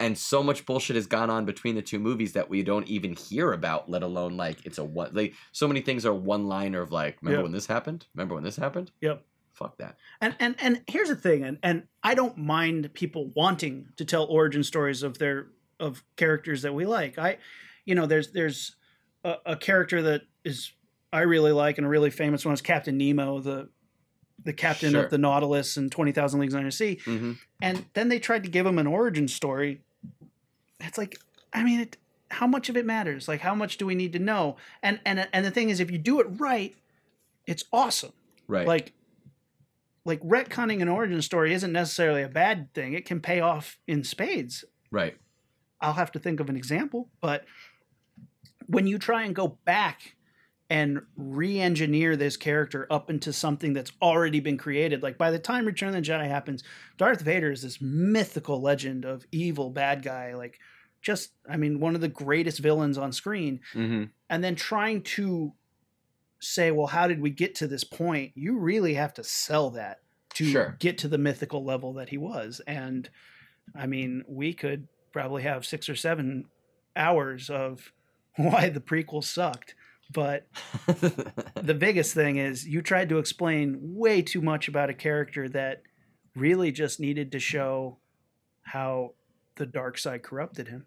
and so much bullshit has gone on between the two movies that we don't even hear about. Let alone like it's a one. Like so many things are one liner of like, remember Yeah. when this happened? Remember when this happened? Yep. Fuck that. And and and here's the thing, and and I don't mind people wanting to tell origin stories of their of characters that we like. I, you know, there's there's a, a character that is I really like and a really famous one is Captain Nemo, the the captain Sure. of the Nautilus and Twenty Thousand Leagues Under the Sea. hmm And then they tried to give him an origin story. It's like, I mean, it, how much of it matters? Like, how much do we need to know? And and and the thing is, if you do it right, it's awesome Right. like like retconning an origin story isn't necessarily a bad thing it can pay off in spades right. i'll have to think of an example but when you try and go back and re-engineer this character up into something that's already been created like by the time return of the jedi happens darth vader is this mythical legend of evil bad guy like just i mean one of the greatest villains on screen hmm and then trying to say, well, how did we get to this point? You really have to sell that to Sure. get to the mythical level that he was. And I mean, we could probably have six or seven hours of why the prequel sucked. But the biggest thing is you tried to explain way too much about a character that really just needed to show how the dark side corrupted him.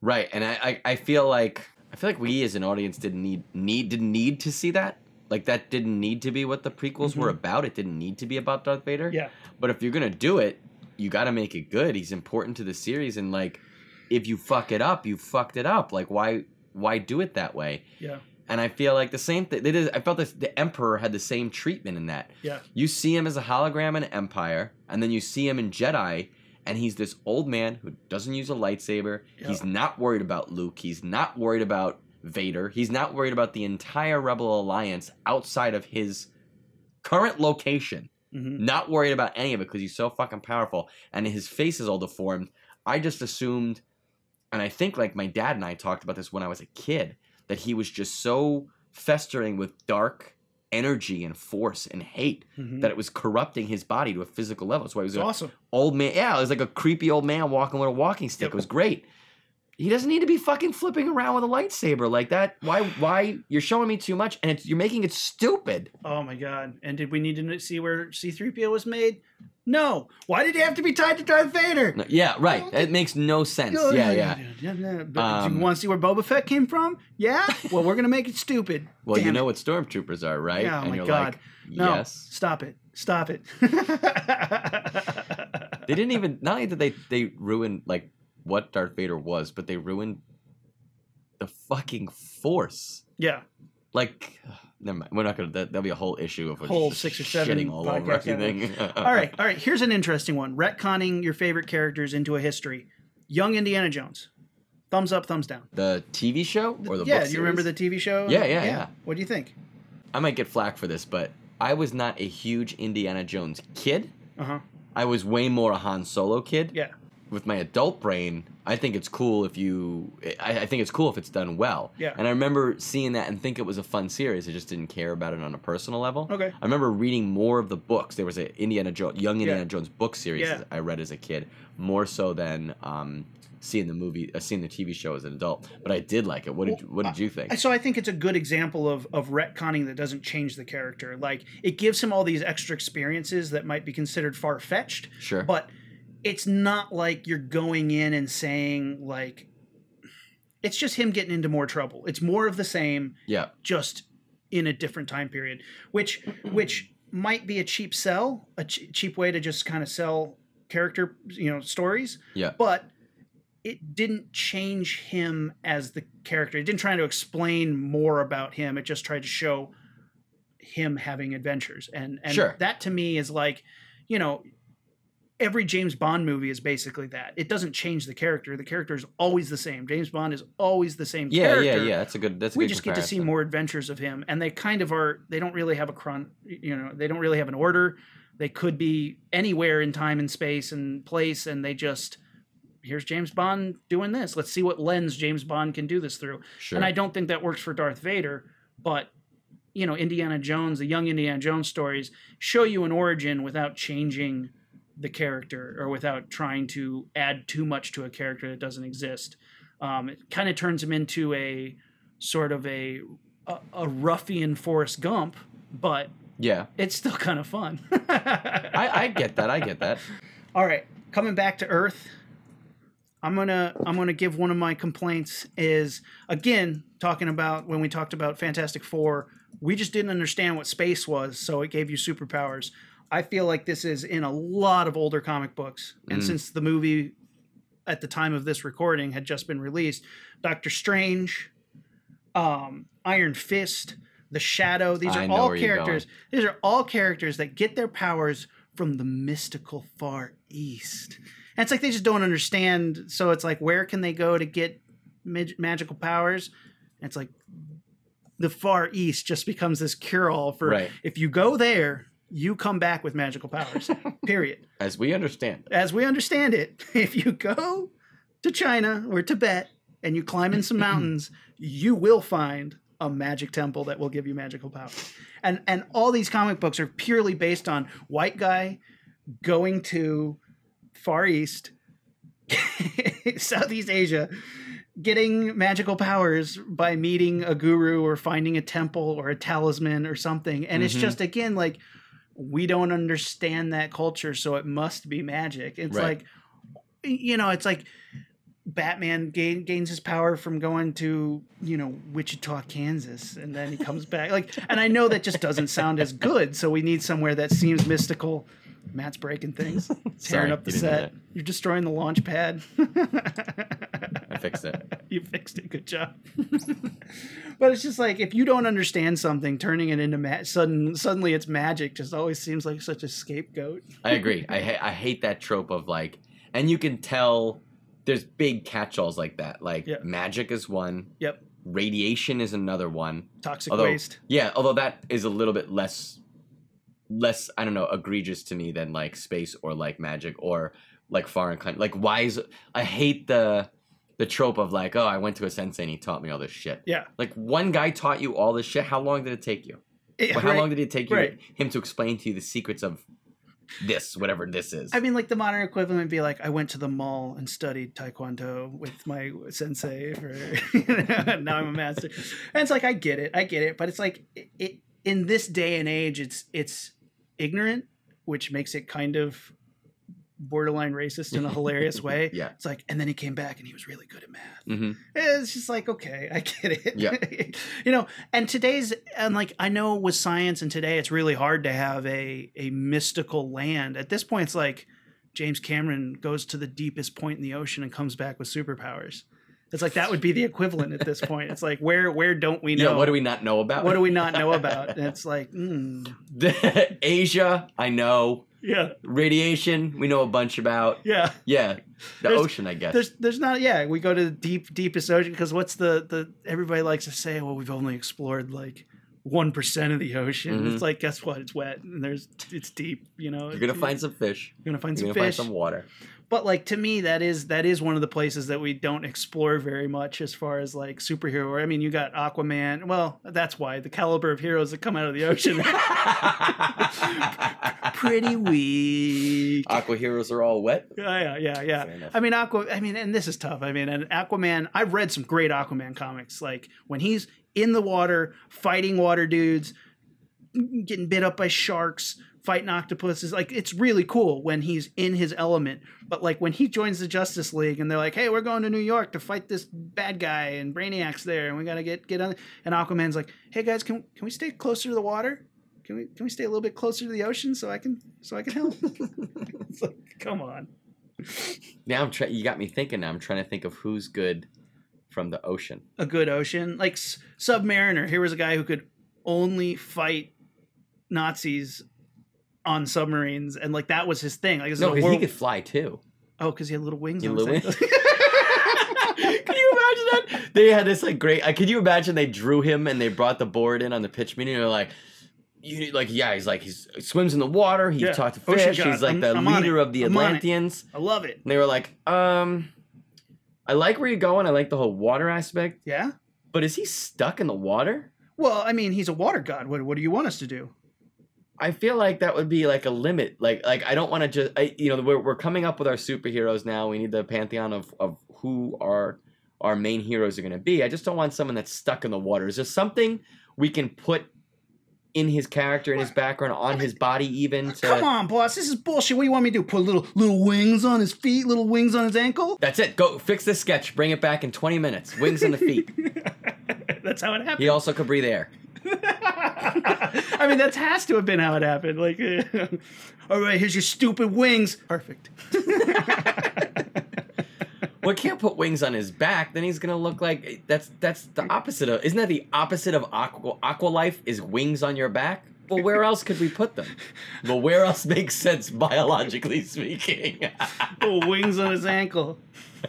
right, and I, I, I feel like I feel like we as an audience didn't need need didn't need to see that. Like that didn't need to be what the prequels were Mhm. about. It didn't need to be about Darth Vader. Yeah. But if you're gonna do it, you got to make it good. He's important to the series, and like, if you fuck it up, you fucked it up. Like, why why do it that way? Yeah. And I feel like the same thing. They did. I felt that the Emperor had the same treatment in that. Yeah. You see him as a hologram in Empire, and then you see him in Jedi, and he's this old man who doesn't use a lightsaber. Yeah. He's not worried about Luke. He's not worried about Vader. He's not worried about the entire Rebel Alliance outside of his current location. hmm Not worried about any of it because he's so fucking powerful, and his face is all deformed. I just assumed, and I think like my dad and I talked about this when I was a kid, that he was just so festering with dark energy and force and hate hmm that it was corrupting his body to a physical level. So he was awesome. old man. Yeah, it was like a creepy old man walking with a walking stick. Yep. It was great. He doesn't need to be fucking flipping around with a lightsaber like that. Why? Why? You're showing me too much, and it's, you're making it stupid. Oh my god! And did we need to see where C-3PO was made? No. Why did he have to be tied to Darth Vader? No, yeah, right. It makes no sense. Yeah, yeah. yeah. yeah. But do Um, you want to see where Boba Fett came from? Yeah. Well, we're gonna make it stupid. Well, you Damn know it. what stormtroopers are, right? Yeah, oh and my you're God. like, No. yes. Stop it. Stop it. They didn't even. Not only did they they ruin like what Darth Vader was, but they ruined the fucking Force. yeah. Like, never mind. We're not gonna. That, that'll be a whole issue of a Whole six or seven all over everything. All right. All right. Here's an interesting one. Retconning your favorite characters into a history. Young Indiana Jones. Thumbs up, thumbs down. The TV show or the yeah, do you remember the? TV show? Yeah, yeah, yeah. What do you think? I might get flack for this, but I was not a huge Indiana Jones kid. Uh huh. I was way more a Han Solo kid. Yeah. With my adult brain, I think it's cool if you. I, I think it's cool if it's done well. Yeah. And I remember seeing that and think it was a fun series. I just didn't care about it on a personal level. Okay. I remember reading more of the books. There was a Indiana Jones, young Indiana Yeah. Jones book series Yeah. I read as a kid, more so than um, seeing the movie, uh, seeing the TV show as an adult. But I did like it. What did Well, What did you think? So I think it's a good example of of retconning that doesn't change the character. Like it gives him all these extra experiences that might be considered far fetched, sure. but it's not like you're going in and saying like it's just him getting into more trouble. It's more of the same, yeah. just in a different time period, which which might be a cheap sell, a ch- cheap way to just kind of sell character, you know, stories. Yeah. But it didn't change him as the character. It didn't try to explain more about him. It just tried to show him having adventures. And and Sure. that to me is like, you know, every James Bond movie is basically that. It doesn't change the character. The character is always the same. James Bond is always the same Yeah, character yeah, yeah. That's a good. That's a we good just get to see more adventures of him and they kind of are they don't really have a chron you know they don't really have an order they could be anywhere in time and space and place and they just here's james bond doing this let's see what lens james bond can do this through Sure. and i don't think that works for darth vader but you know indiana jones the young indiana jones stories show you an origin without changing the character or without trying to add too much to a character that doesn't exist um, it kind of turns him into a sort of a a, a ruffian Forrest Gump, but yeah. it's still kind of fun. I, I get that. I get that. All right, coming back to Earth, I'm gonna I'm gonna give one of my complaints is again talking about when we talked about Fantastic Four, we just didn't understand what space was, so it gave you superpowers. I feel like this is in a lot of older comic books, and Mm. since the movie at the time of this recording had just been released, Doctor Strange, um, Iron Fist, the Shadow, these I are all characters. These are all characters that get their powers from the mystical far east. And it's like they just don't understand. So it's like, where can they go to get mag- magical powers? And it's like the far east just becomes this cure all for Right. if you go there, you come back with magical powers. period. As we understand. As we understand it, if you go to China or Tibet and you climb in some mountains, you will find a magic temple that will give you magical powers. And and all these comic books are purely based on white guy going to Far East, Southeast Asia, getting magical powers by meeting a guru or finding a temple or a talisman or something. And it's Mhm. just again like we don't understand that culture, so it must be magic. It's Right. like you know, it's like Batman gain, gains his power from going to you know Wichita, Kansas, and then he comes back. Like, and I know that just doesn't sound as good, so we need somewhere that seems mystical. Matt's breaking things, tearing Sorry, up the you didn't hear set. You're destroying the launch pad. I fixed it. you fixed it. Good job. but it's just like if you don't understand something, turning it into ma- sudden suddenly it's magic. Just always seems like such a scapegoat. I agree. I ha- I hate that trope of like, and you can tell there's big catch-alls like that. Like Yeah. magic is one, Yep. radiation is another one. Toxic Although waste. yeah, although that is a little bit less less I don't know egregious to me than like space or like magic or like foreign country. Like why is I hate the the trope of like oh I went to a sensei and he taught me all this shit. Yeah. Like one guy taught you all this shit. How long did it take you? Yeah, Well, how right. long did it take you Right. him to explain to you the secrets of this whatever this is? I mean, like the modern equivalent would be like, I went to the mall and studied taekwondo with my sensei. For now I'm a master, and it's like I get it, I get it, but it's like it, it in this day and age, it's it's ignorant, which makes it kind of borderline racist in a hilarious way. yeah. It's like, and then he came back and he was really good at math. hmm It's just like, okay, I get it. Yeah. you know, and today's and like I know with science and today it's really hard to have a a mystical land. At this point it's like James Cameron goes to the deepest point in the ocean and comes back with superpowers. It's like that would be the equivalent at this point. It's like where where don't we know? Yeah. What do we not know about? what do we not know about? And it's like, mm, Asia, I know. Yeah, Radiation, we know a bunch about. yeah. Yeah, the There's- ocean, I guess. There's there's not yeah, we go to the deep deepest ocean because what's the the everybody likes to say, well, we've only explored like one percent of the ocean. Mhm. It's like guess what? It's wet and there's it's deep, you know. You're gonna find some fish. you're gonna find You're some gonna fish. find some water. But like to me, that is that is one of the places that we don't explore very much as far as like superhero. I mean, you got Aquaman. Well, that's why the caliber of heroes that come out of the ocean pretty weak. Aqua heroes are all wet. Yeah, yeah, yeah, yeah. I mean, Aqua. I mean, and this is tough. I mean, and Aquaman. I've read some great Aquaman comics. Like when he's in the water, fighting water dudes, getting bit up by sharks, fighting octopuses. Like it's really cool when he's in his element. But like when he joins the Justice League and they're like, "Hey, we're going to New York to fight this bad guy, and Brainiac's there, and we gotta get get on." And Aquaman's like, "Hey guys, can can we stay closer to the water?" Can we, can we stay a little bit closer to the ocean so I can so I can help? it's like, come on. Now I'm trying. You got me thinking. Now I'm trying to think of who's good from the ocean. a good ocean. Like S- Submariner, here was a guy who could only fight Nazis on submarines, and like that was his thing. Like, No, because he could fly too. oh, because he had little wings. He on little head. Can you imagine that? They had this like great. Uh, can you imagine they drew him and they brought the board in on the pitch meeting? And they're like, you like yeah, he's like he's he swims in the water. He Yeah. talked to fish. He's like I'm- the I'm leader of the I'm. Atlanteans. I love it. And they were like, um, I like where you're going. I like the whole water aspect. Yeah. But is he stuck in the water? Well, I mean, he's a water god. What, what do you want us to do? I feel like that would be like a limit. Like, like I don't want to just, I, you know, we're, we're coming up with our superheroes now. We need the pantheon of, of who our our main heroes are going to be. I just don't want someone that's stuck in the water. Is there something we can put in his character, in his background, on his body, even to? Come on, boss. This is bullshit. What do you want me to do? Put little little wings on his feet, little wings on his ankle? That's it. Go fix this sketch. Bring it back in 20 minutes. Wings in the feet. That's how it happened. He also could breathe air. I mean, that has to have been how it happened. Like, all right, here's your stupid wings. Perfect. Well, can't put wings on his back. Then he's gonna look like that's that's the opposite of. Isn't that the opposite of aqua aqua life? Is wings on your back? Well, where else could we put them? Well, where else makes sense biologically speaking? little wings on his ankle.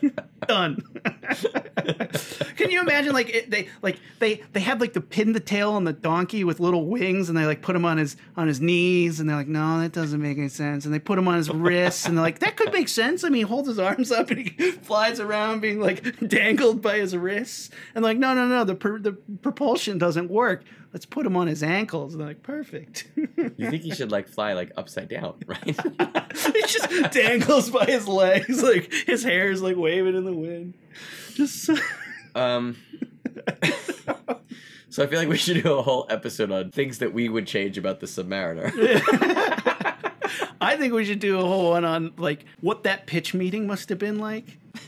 Done. Can you imagine like it, they like they they have like the pin the tail on the donkey with little wings and they like put him on his on his knees and they're like no that doesn't make any sense. And they put him on his wrists and they're like that could make sense. I mean he holds his arms up and he flies around being like dangled by his wrists and like no no no the per, the propulsion doesn't work. Let's put him on his ankles. And they're like perfect. You think he should like fly like upside down, right? he just dangles by his legs like his hair is like waving in the wind Just so- Um, so I feel like we should do a whole episode on things that we would change about the Submariner. I think we should do a whole one on like what that pitch meeting must have been like.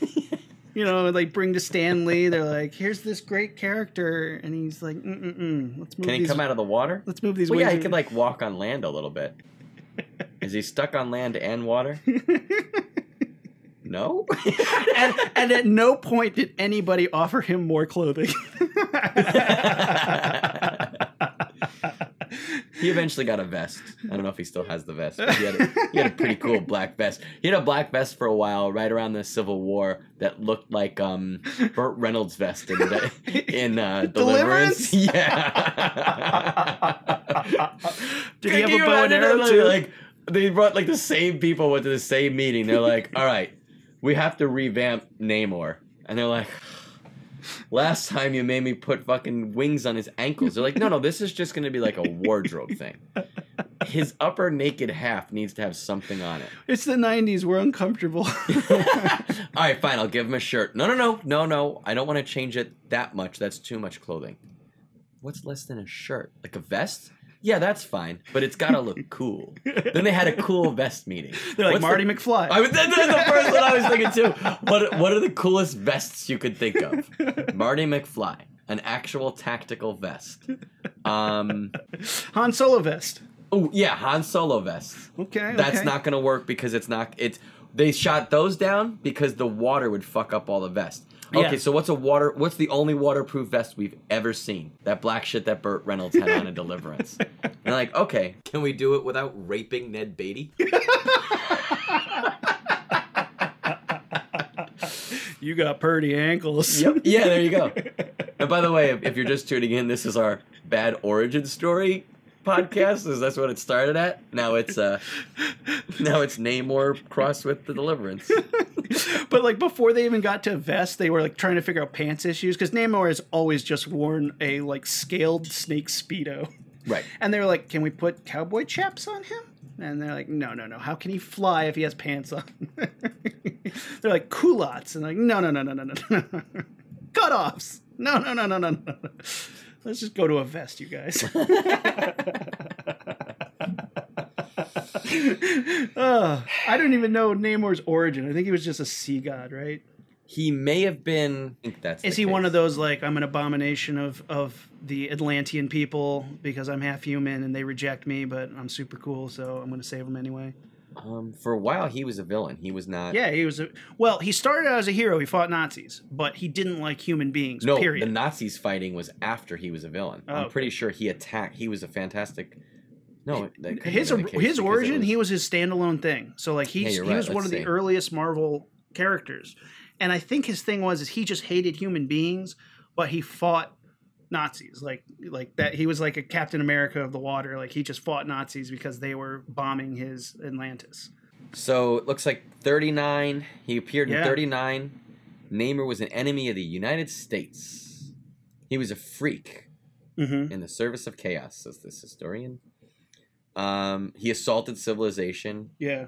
You know, like bring to Stan Lee. They're like, "Here's this great character," and he's like, mm mm mm. "Let's move Can he these. come out of the water? Let's move these." Well, yeah, he could like walk on land a little bit. Is he stuck on land and water? No. and, and at no point did anybody offer him more clothing. he eventually got a vest. I don't know if he still has the vest. But he, had a, he had a pretty cool black vest. He had a black vest for a while, right around the Civil War, that looked like um, Burt Reynolds' vest in the, in uh, Deliverance. Deliverance? Yeah. Did he have a bow and arrow too? Like they brought like the same people went to the same meeting. They're like, "All right, we have to revamp Namor," and they're like. Last time you made me put fucking wings on his ankles. They're like, no, no, this is just gonna be like a wardrobe thing. His upper naked half needs to have something on it. it's the '90s. We're uncomfortable. All right, fine, I'll give him a shirt. No, no, no, no, no. I don't want to change it that much. That's too much clothing. What's less than a shirt? Like a vest? Yeah, that's fine, but it's gotta look cool. then they had a cool vest meeting. They're like What's Marty the- McFly. I was, that's the first one I was thinking too. What what are the coolest vests you could think of? Marty McFly, an actual tactical vest. Um, Han Solo vest. oh yeah, Han Solo vest. Okay, That's okay. not gonna work because it's not. It's they shot those down because the water would fuck up all the vests. Okay, Yeah. so what's a water? What's the only waterproof vest we've ever seen? That black shit that Burt Reynolds had on in Deliverance. And like, okay, can we do it without raping Ned Beatty? You got purdy ankles. Yep. Yeah, there you go. And by the way, if, if you're just tuning in, this is our bad origin story podcast. Is that's what it started at? Now it's uh, now it's Namor crossed with the Deliverance. but like before they even got to vest, they were like trying to figure out pants issues because Namor has always just worn a like scaled snake speedo, Right. and they were like, "Can we put cowboy chaps on him?" And they're like, "No, no, no. How can he fly if he has pants on?" they're like culottes, and like, "No, no, no, no, no, no, no. cutoffs. No, no, no, no, no, no. Let's just go to a vest, you guys." Uh, I don't even know Namor's origin. I think he was just a sea god, right? He may have been. I think that's. Is he one of those like I'm an abomination of of the Atlantean people because I'm half human and they reject me, but I'm super cool, so I'm going to save them anyway? Um, for a while, he was a villain. He was not. Yeah, he was. A, well, he started out as a hero. He fought Nazis, but he didn't like human beings. No, period. the Nazis fighting was after he was a villain. Oh, I'm okay. pretty sure he attacked. He was a fantastic. No, his have been the case his origin, he was his standalone thing. So like he's he right, was one let's of the earliest Marvel characters, and I think his thing was is he just hated human beings, but he fought Nazis like like that. He was like a Captain America of the water. Like he just fought Nazis because they were bombing his Atlantis. So it looks like 39. He appeared in Yeah. 39. Namor was an enemy of the United States. He was a freak Mm-hmm. in the service of chaos, says this historian. Um, he assaulted civilization. Yeah,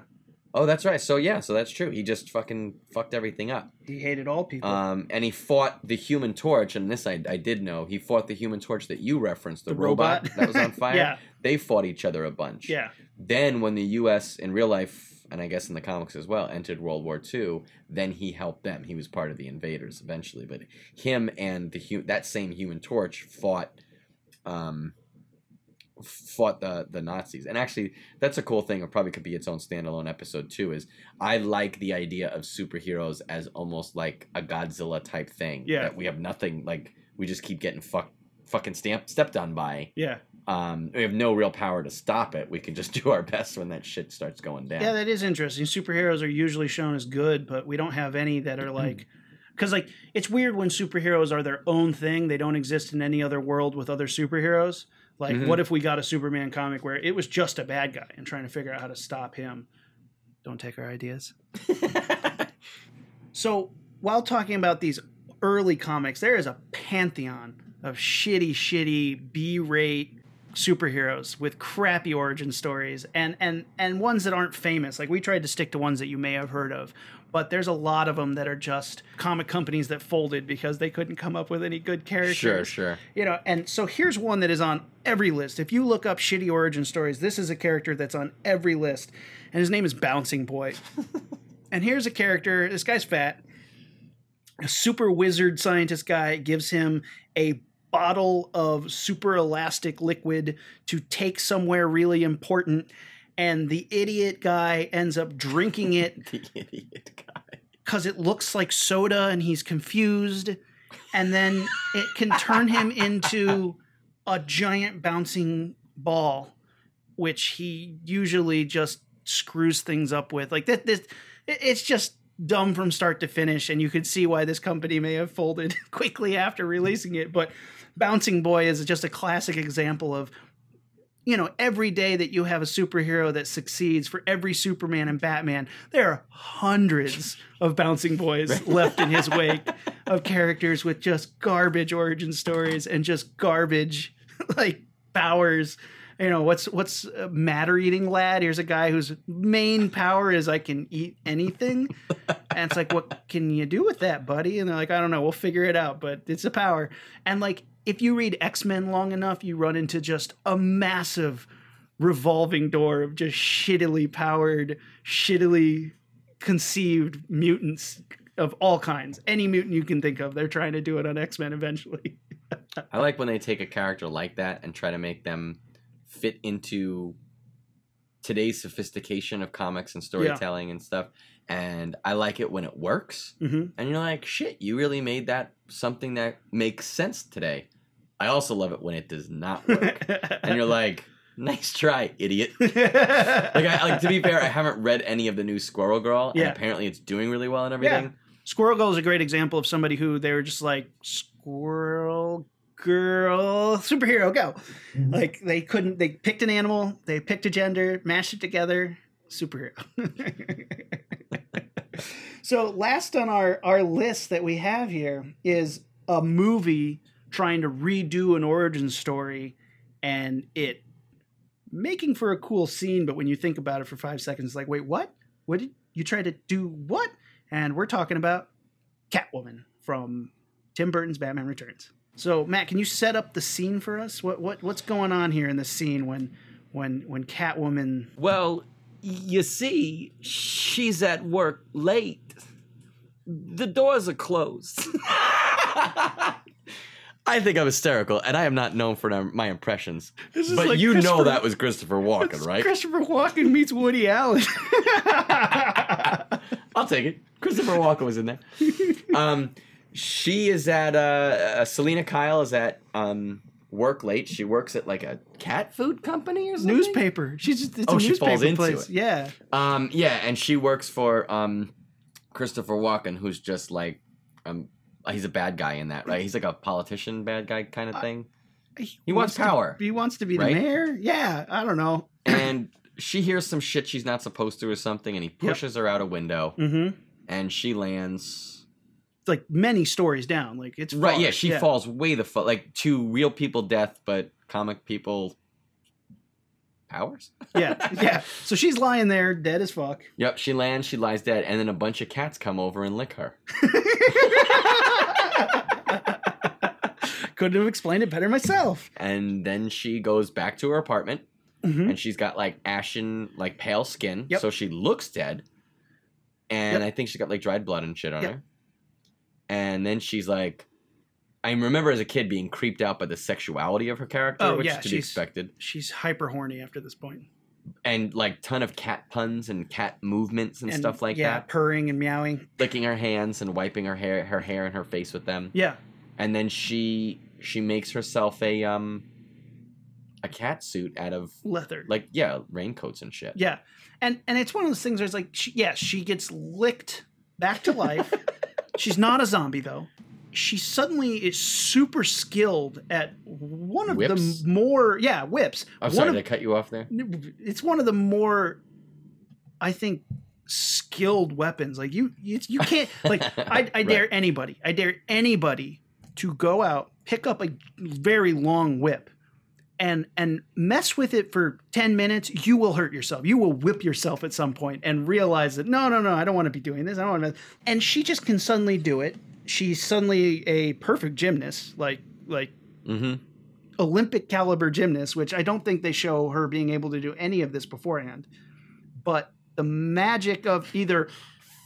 Oh, that's right. So yeah, so that's true. He just fucking fucked everything up. he hated all people. Um, and he fought the Human Torch, and this I, I did know. He fought the Human Torch that you referenced, the, The robot, robot. that was on fire. Yeah. They fought each other a bunch. yeah, Then, when the U.S. in real life, and I guess in the comics as well, entered World War II, then he helped them. He was part of the invaders eventually, but him and the that same Human Torch fought, um, fought the the Nazis. And actually, that's a cool thing. It probably could be its own standalone episode too. Is I like the idea of superheroes as almost like a Godzilla type thing. Yeah. that we have nothing like we just keep getting fucked fucking stamped stepped on by yeah, um, we have no real power to stop it. We can just do our best when that shit starts going down. yeah. That is interesting. Superheroes are usually shown as good, but we don't have any that are like. Because like it's weird when superheroes are their own thing; they don't exist in any other world with other superheroes. Like, Mhm. what if we got a Superman comic where it was just a bad guy and trying to figure out how to stop him? Don't take our ideas. So, while talking about these early comics, there is a pantheon of shitty, shitty B-rate superheroes with crappy origin stories and and and ones that aren't famous. Like we tried to stick to ones that you may have heard of. But there's a lot of them that are just comic companies that folded because they couldn't come up with any good characters. Sure, sure. You know, and so here's one that is on every list. If you look up shitty origin stories, this is a character that's on every list, and his name is Bouncing Boy. and here's a character. This guy's fat. A super wizard scientist guy gives him a bottle of super elastic liquid to take somewhere really important, and the idiot guy ends up drinking it The idiot guy. Because it looks like soda and he's confused. And then it can turn him into a giant bouncing ball which he usually just screws things up with. Like that this it's just dumb from start to finish and you could see why this company may have folded quickly after releasing it. But bouncing boy is just a classic example of you know, every day that you have a superhero that succeeds, for every Superman and Batman, there are hundreds of bouncing boys left in his wake of characters with just garbage origin stories and just garbage like powers. You know, what's what's matter eating lad? Here's a guy whose main power is I can eat anything. And it's like, what can you do with that, buddy? And they're like, I don't know, we'll figure it out, but it's a power. And like, if you read X Men long enough, you run into just a massive revolving door of just shittily powered, shittily conceived mutants of all kinds. Any mutant you can think of, they're trying to do it on X Men eventually. I like when they take a character like that and try to make them fit into today's sophistication of comics and storytelling and stuff. And I like it when it works. hmm And you're like, shit, you really made that something that makes sense today. I also love it when it does not work. and you're like, nice try, idiot. Like, I, like to be fair, I haven't read any of the new Squirrel Girl, and Yeah. apparently it's doing really well and everything. Squirrel Girl is a great example of somebody who they were just like Squirrel Girl superhero go. Mm-hmm. Like they couldn't. They picked an animal. They picked a gender, mashed it together. Superhero. so last on our our list that we have here is a movie trying to redo an origin story, and it making for a cool scene. But when you think about it for five seconds, it's like, wait, what? What did you try to do? What? and we're talking about Catwoman from Tim Burton's Batman Returns. So, Matt, can you set up the scene for us? What what what's going on here in the scene when when when Catwoman? Well, you see, she's at work late. The doors are closed. I think I'm hysterical, and I am not known for my impressions. This is But like you know that was Christopher Walken, right? Christopher Walken meets Woody Allen. I'll take it. Christopher Walken was in there. Um, she is at uh, uh, Selina Kyle is at um work late. She works at like a cat food company or something. newspaper. She's just it's Oh, a she newspaper falls into place. it. Yeah. Um, yeah, and she works for um Christopher Walken, who's just like um he's a bad guy in that, right? He's like a politician bad guy kind of thing. He wants to- power. he wants to be right? the mayor. Yeah, I don't know. and she hears some shit she's not supposed to or something, and he pushes her out a window, Mm-hmm. and she lands. Like many stories down. Like it's Right, yeah, she falls way the fuck like to real people death, but comic people powers. Yeah, yeah. So she's lying there, dead as fuck. Yep, she lands, she lies dead, and then a bunch of cats come over and lick her. Couldn't have explained it better myself. And then she goes back to her apartment, Mhm. and she's got like ashen, like pale skin, Yep. so she looks dead. And Yep. I think she's got like dried blood and shit on Yep. her. And then she's like, I remember as a kid being creeped out by the sexuality of her character, Oh, which yeah, is to be expected. She's hyper horny after this point. And like ton of cat puns and cat movements and, stuff like yeah, that. purring and meowing. Licking her hands and wiping her hair, her hair and her face with them. Yeah, And then she she makes herself a um a cat suit out of leather. like yeah raincoats and shit. yeah, and and it's one of those things where it's like, she, yeah, she gets licked back to life. She's not a zombie though. She suddenly is super skilled at one of Whips? the more yeah whips. I'm one sorry, of, I cut you off there? it's one of the more i think skilled weapons like you you, you can't like i, I dare Right. anybody i dare anybody to go out pick up a very long whip and and mess with it for 10 minutes you will hurt yourself you will whip yourself at some point and realize that no no no i don't want to be doing this i don't want to and she just can suddenly do it she's suddenly a perfect gymnast like like Mm-hmm. olympic caliber gymnast which i don't think they show her being able to do any of this beforehand but the magic of either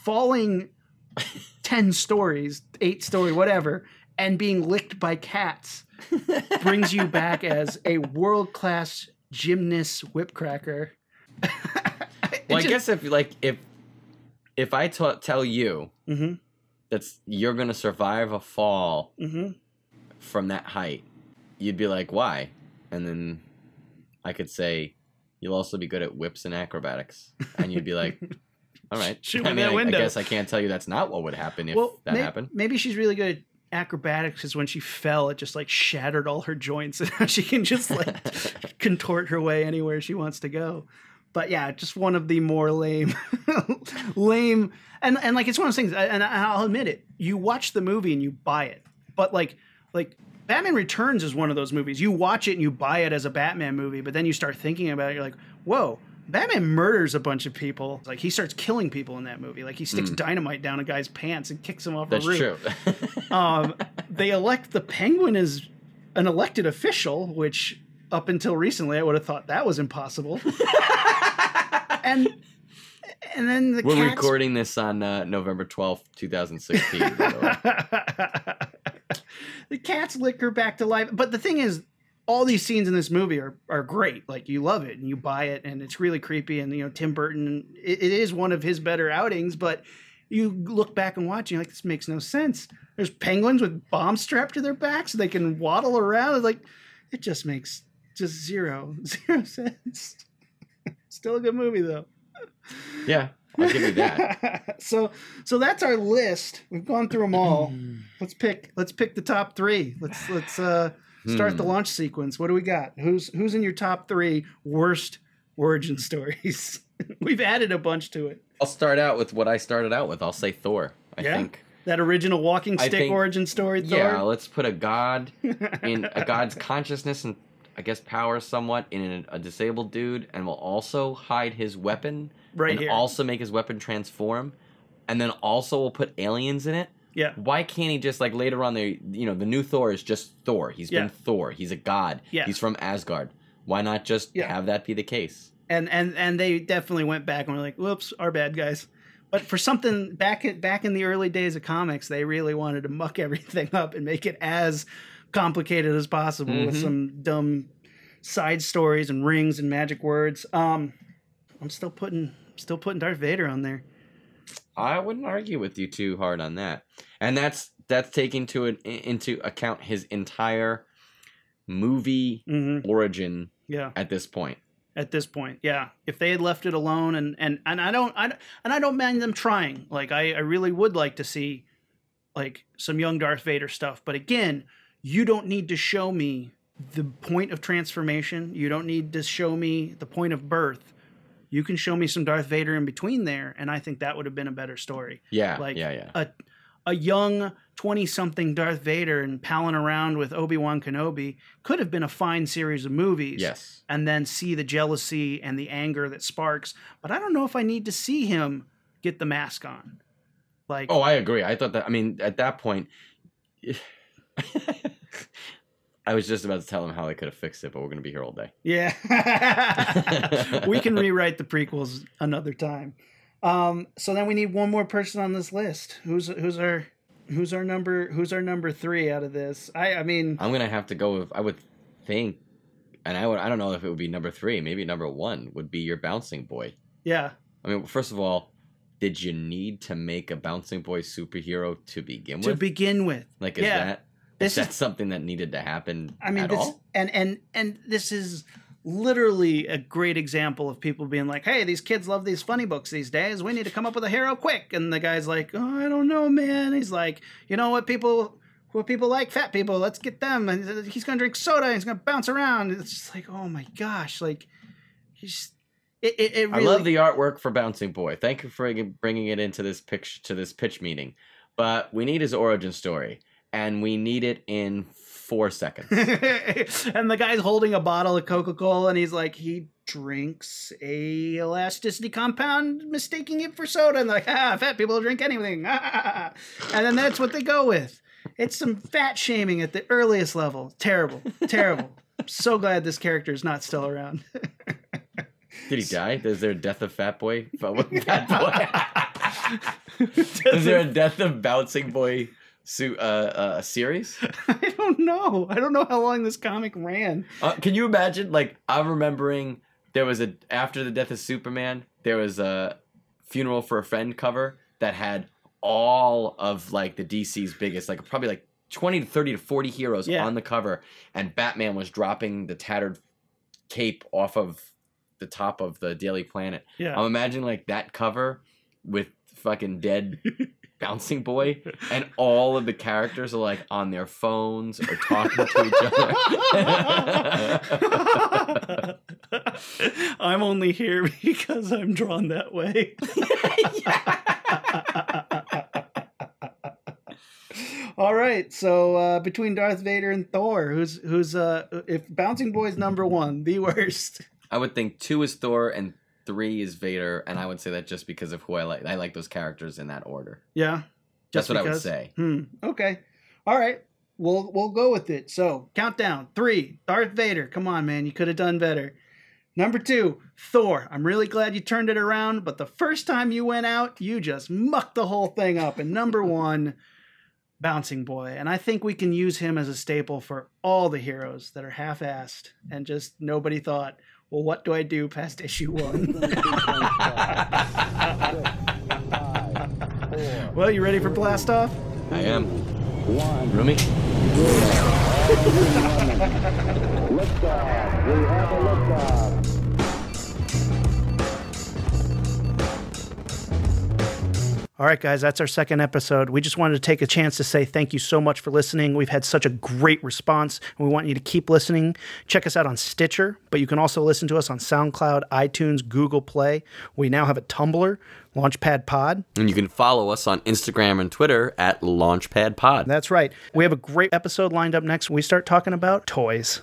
falling 10 stories 8 story whatever and being licked by cats brings you back as a world class gymnast whipcracker. Well, I guess if like if if I tell you hmm that's you're gonna survive a fall hmm from that height, you'd be like, why? And then I could say, you'll also be good at whips and acrobatics, and you'd be like, all right. Shoot I mean, that I, I guess I can't tell you that's not what would happen if Well, that may- happened. maybe she's really good at acrobatics because when she fell, it just like shattered all her joints and now she can just like contort her way anywhere she wants to go. But yeah, just one of the more lame, lame, and and like it's one of those things. And I'll admit it. You watch the movie and you buy it, but like like Batman Returns is one of those movies. You watch it and you buy it as a Batman movie, but then you start thinking about it. You're like, whoa. Batman murders a bunch of people. Like he starts killing people in that movie. Like he sticks dynamite down a guy's pants and kicks him off That's a roof true. um, they elect the penguin as an elected official, which up until recently I would have thought that was impossible. and and then the We're cats, recording this on uh, November twelfth, two thousand sixteen. the cats lick her back to life. But the thing is, all these scenes in this movie are, are great. Like you love it and you buy it, and it's really creepy. And you know, Tim Burton, it, it is one of his better outings. But you look back and watch, and you're like, this makes no sense. There's penguins with bombs strapped to their backs, so they can waddle around. It's like it just makes just zero zero sense. Still a good movie though. Yeah, I'll give you that. so so that's our list. We've gone through them all. let's pick let's pick the top three. Let's let's uh start the Hmm. launch sequence. What do we got? Who's who's in your top three worst origin stories? We've added a bunch to it. I'll start out with what I started out with. I'll say Thor. I Yeah? think. That original walking stick think- origin story, Thor. Yeah, let's put a god in a god's consciousness and I guess power somewhat in a, a disabled dude, and will also hide his weapon right and here. also make his weapon transform, and then also will put aliens in it. yeah. Why can't he just like later on there? You know, the new Thor is just Thor. He's Yeah. been Thor. He's a god. Yeah. He's from Asgard. Why not just Yeah. have that be the case? and and and they definitely went back and were like, "Whoops, our bad guys." But for something back at back in the early days of comics, they really wanted to muck everything up and make it as complicated as possible with Mhm. some dumb side stories and rings and magic words. Um, I'm still putting still putting Darth Vader on there. I wouldn't argue with you too hard on that, and that's that's taking to an, into account his entire movie hmm origin Yeah, at this point. at this point, yeah. If they had left it alone, and and and I don't, I and I don't mind them trying. Like I, I really would like to see like some young Darth Vader stuff. But again, you don't need to show me the point of transformation. You don't need to show me the point of birth. You can show me some Darth Vader in between there, and I think that would have been a better story. Yeah, Like yeah, yeah. a a young twenty something Darth Vader and palling around with Obi Wan Kenobi could have been a fine series of movies yes. and then see the jealousy and the anger that sparks. But I don't know if I need to see him get the mask on. Like, Oh, I agree. I thought that. I mean, at that point, I was just about to tell him how I could have fixed it, but we're gonna be here all day. yeah, we can rewrite the prequels another time. Um, so then we need one more person on this list. Who's who's our who's our number who's our number three out of this? I I mean, I'm gonna have to go with. I would think, and I would. I don't know if it would be number three. Maybe number one would be your bouncing boy. yeah, I mean, first of all, did you need to make a bouncing boy superhero to begin with? to begin with. like, is yeah. that This is something that needed to happen I mean, this, all? and and and this is literally a great example of people being like, "Hey, these kids love these funny books these days. We need to come up with a hero quick." And the guy's like, "Oh, I don't know, man." He's like, "You know what people." What people like, fat people. Let's get them. And he's gonna drink soda. He's gonna bounce around. It's just like, oh my gosh, like, he's. It, it, it I really, love the artwork for Bouncing Boy. Thank you for bringing it into this picture to this pitch meeting. But we need his origin story, and we need it in four seconds. and the guy's holding a bottle of Coca Cola, and he's like, he drinks a elasticity compound, mistaking it for soda. And like, ah, fat people drink anything. and then that's what they go with. It's some fat shaming at the earliest level. Terrible, terrible. so glad this character is not still around. Did he die? Is there a death of Fat Boy? Fat Boy. Is there a death of Bouncing Boy su- uh, uh, series? I don't know. I don't know how long this comic ran. Uh, can you imagine? Like I'm remembering there was a after the death of Superman, there was a funeral for a friend cover that had all of like the DC's biggest, like probably like 20 to 30 to 40 heroes Yeah. on the cover, and Batman was dropping the tattered cape off of the top of the Daily Planet. Yeah. I'm imagining like that cover with fucking dead bouncing boy, and all of the characters are like on their phones or talking to each other. I'm only here because I'm drawn that way. All right, so uh, between Darth Vader and Thor, who's who's uh, if Bouncing Boy's number one, the worst. I would think two is Thor and three is Vader, and I would say that just because of who I like. I like those characters in that order. Yeah, That's just what I would say. Hmm. Okay. All right. We'll we'll go with it. So countdown three. Darth Vader. Come on, man. You could have done better. Number two, Thor. I'm really glad you turned it around, but the first time you went out, you just mucked the whole thing up. And number one, Bouncing Boy. And I think we can use him as a staple for all the heroes that are half assed and just nobody thought, well, what do I do past issue one? well, you ready for blast off? I am. One, Rumi? liftoff. We have a liftoff. All right, guys, that's our second episode. We just wanted to take a chance to say thank you so much for listening. We've had such a great response, and we want you to keep listening. Check us out on Stitcher, but you can also listen to us on SoundCloud, iTunes, Google Play. We now have a Tumblr, Launchpad Pod. And you can follow us on Instagram and Twitter at LaunchpadPod. That's right. We have a great episode lined up next when we start talking about toys.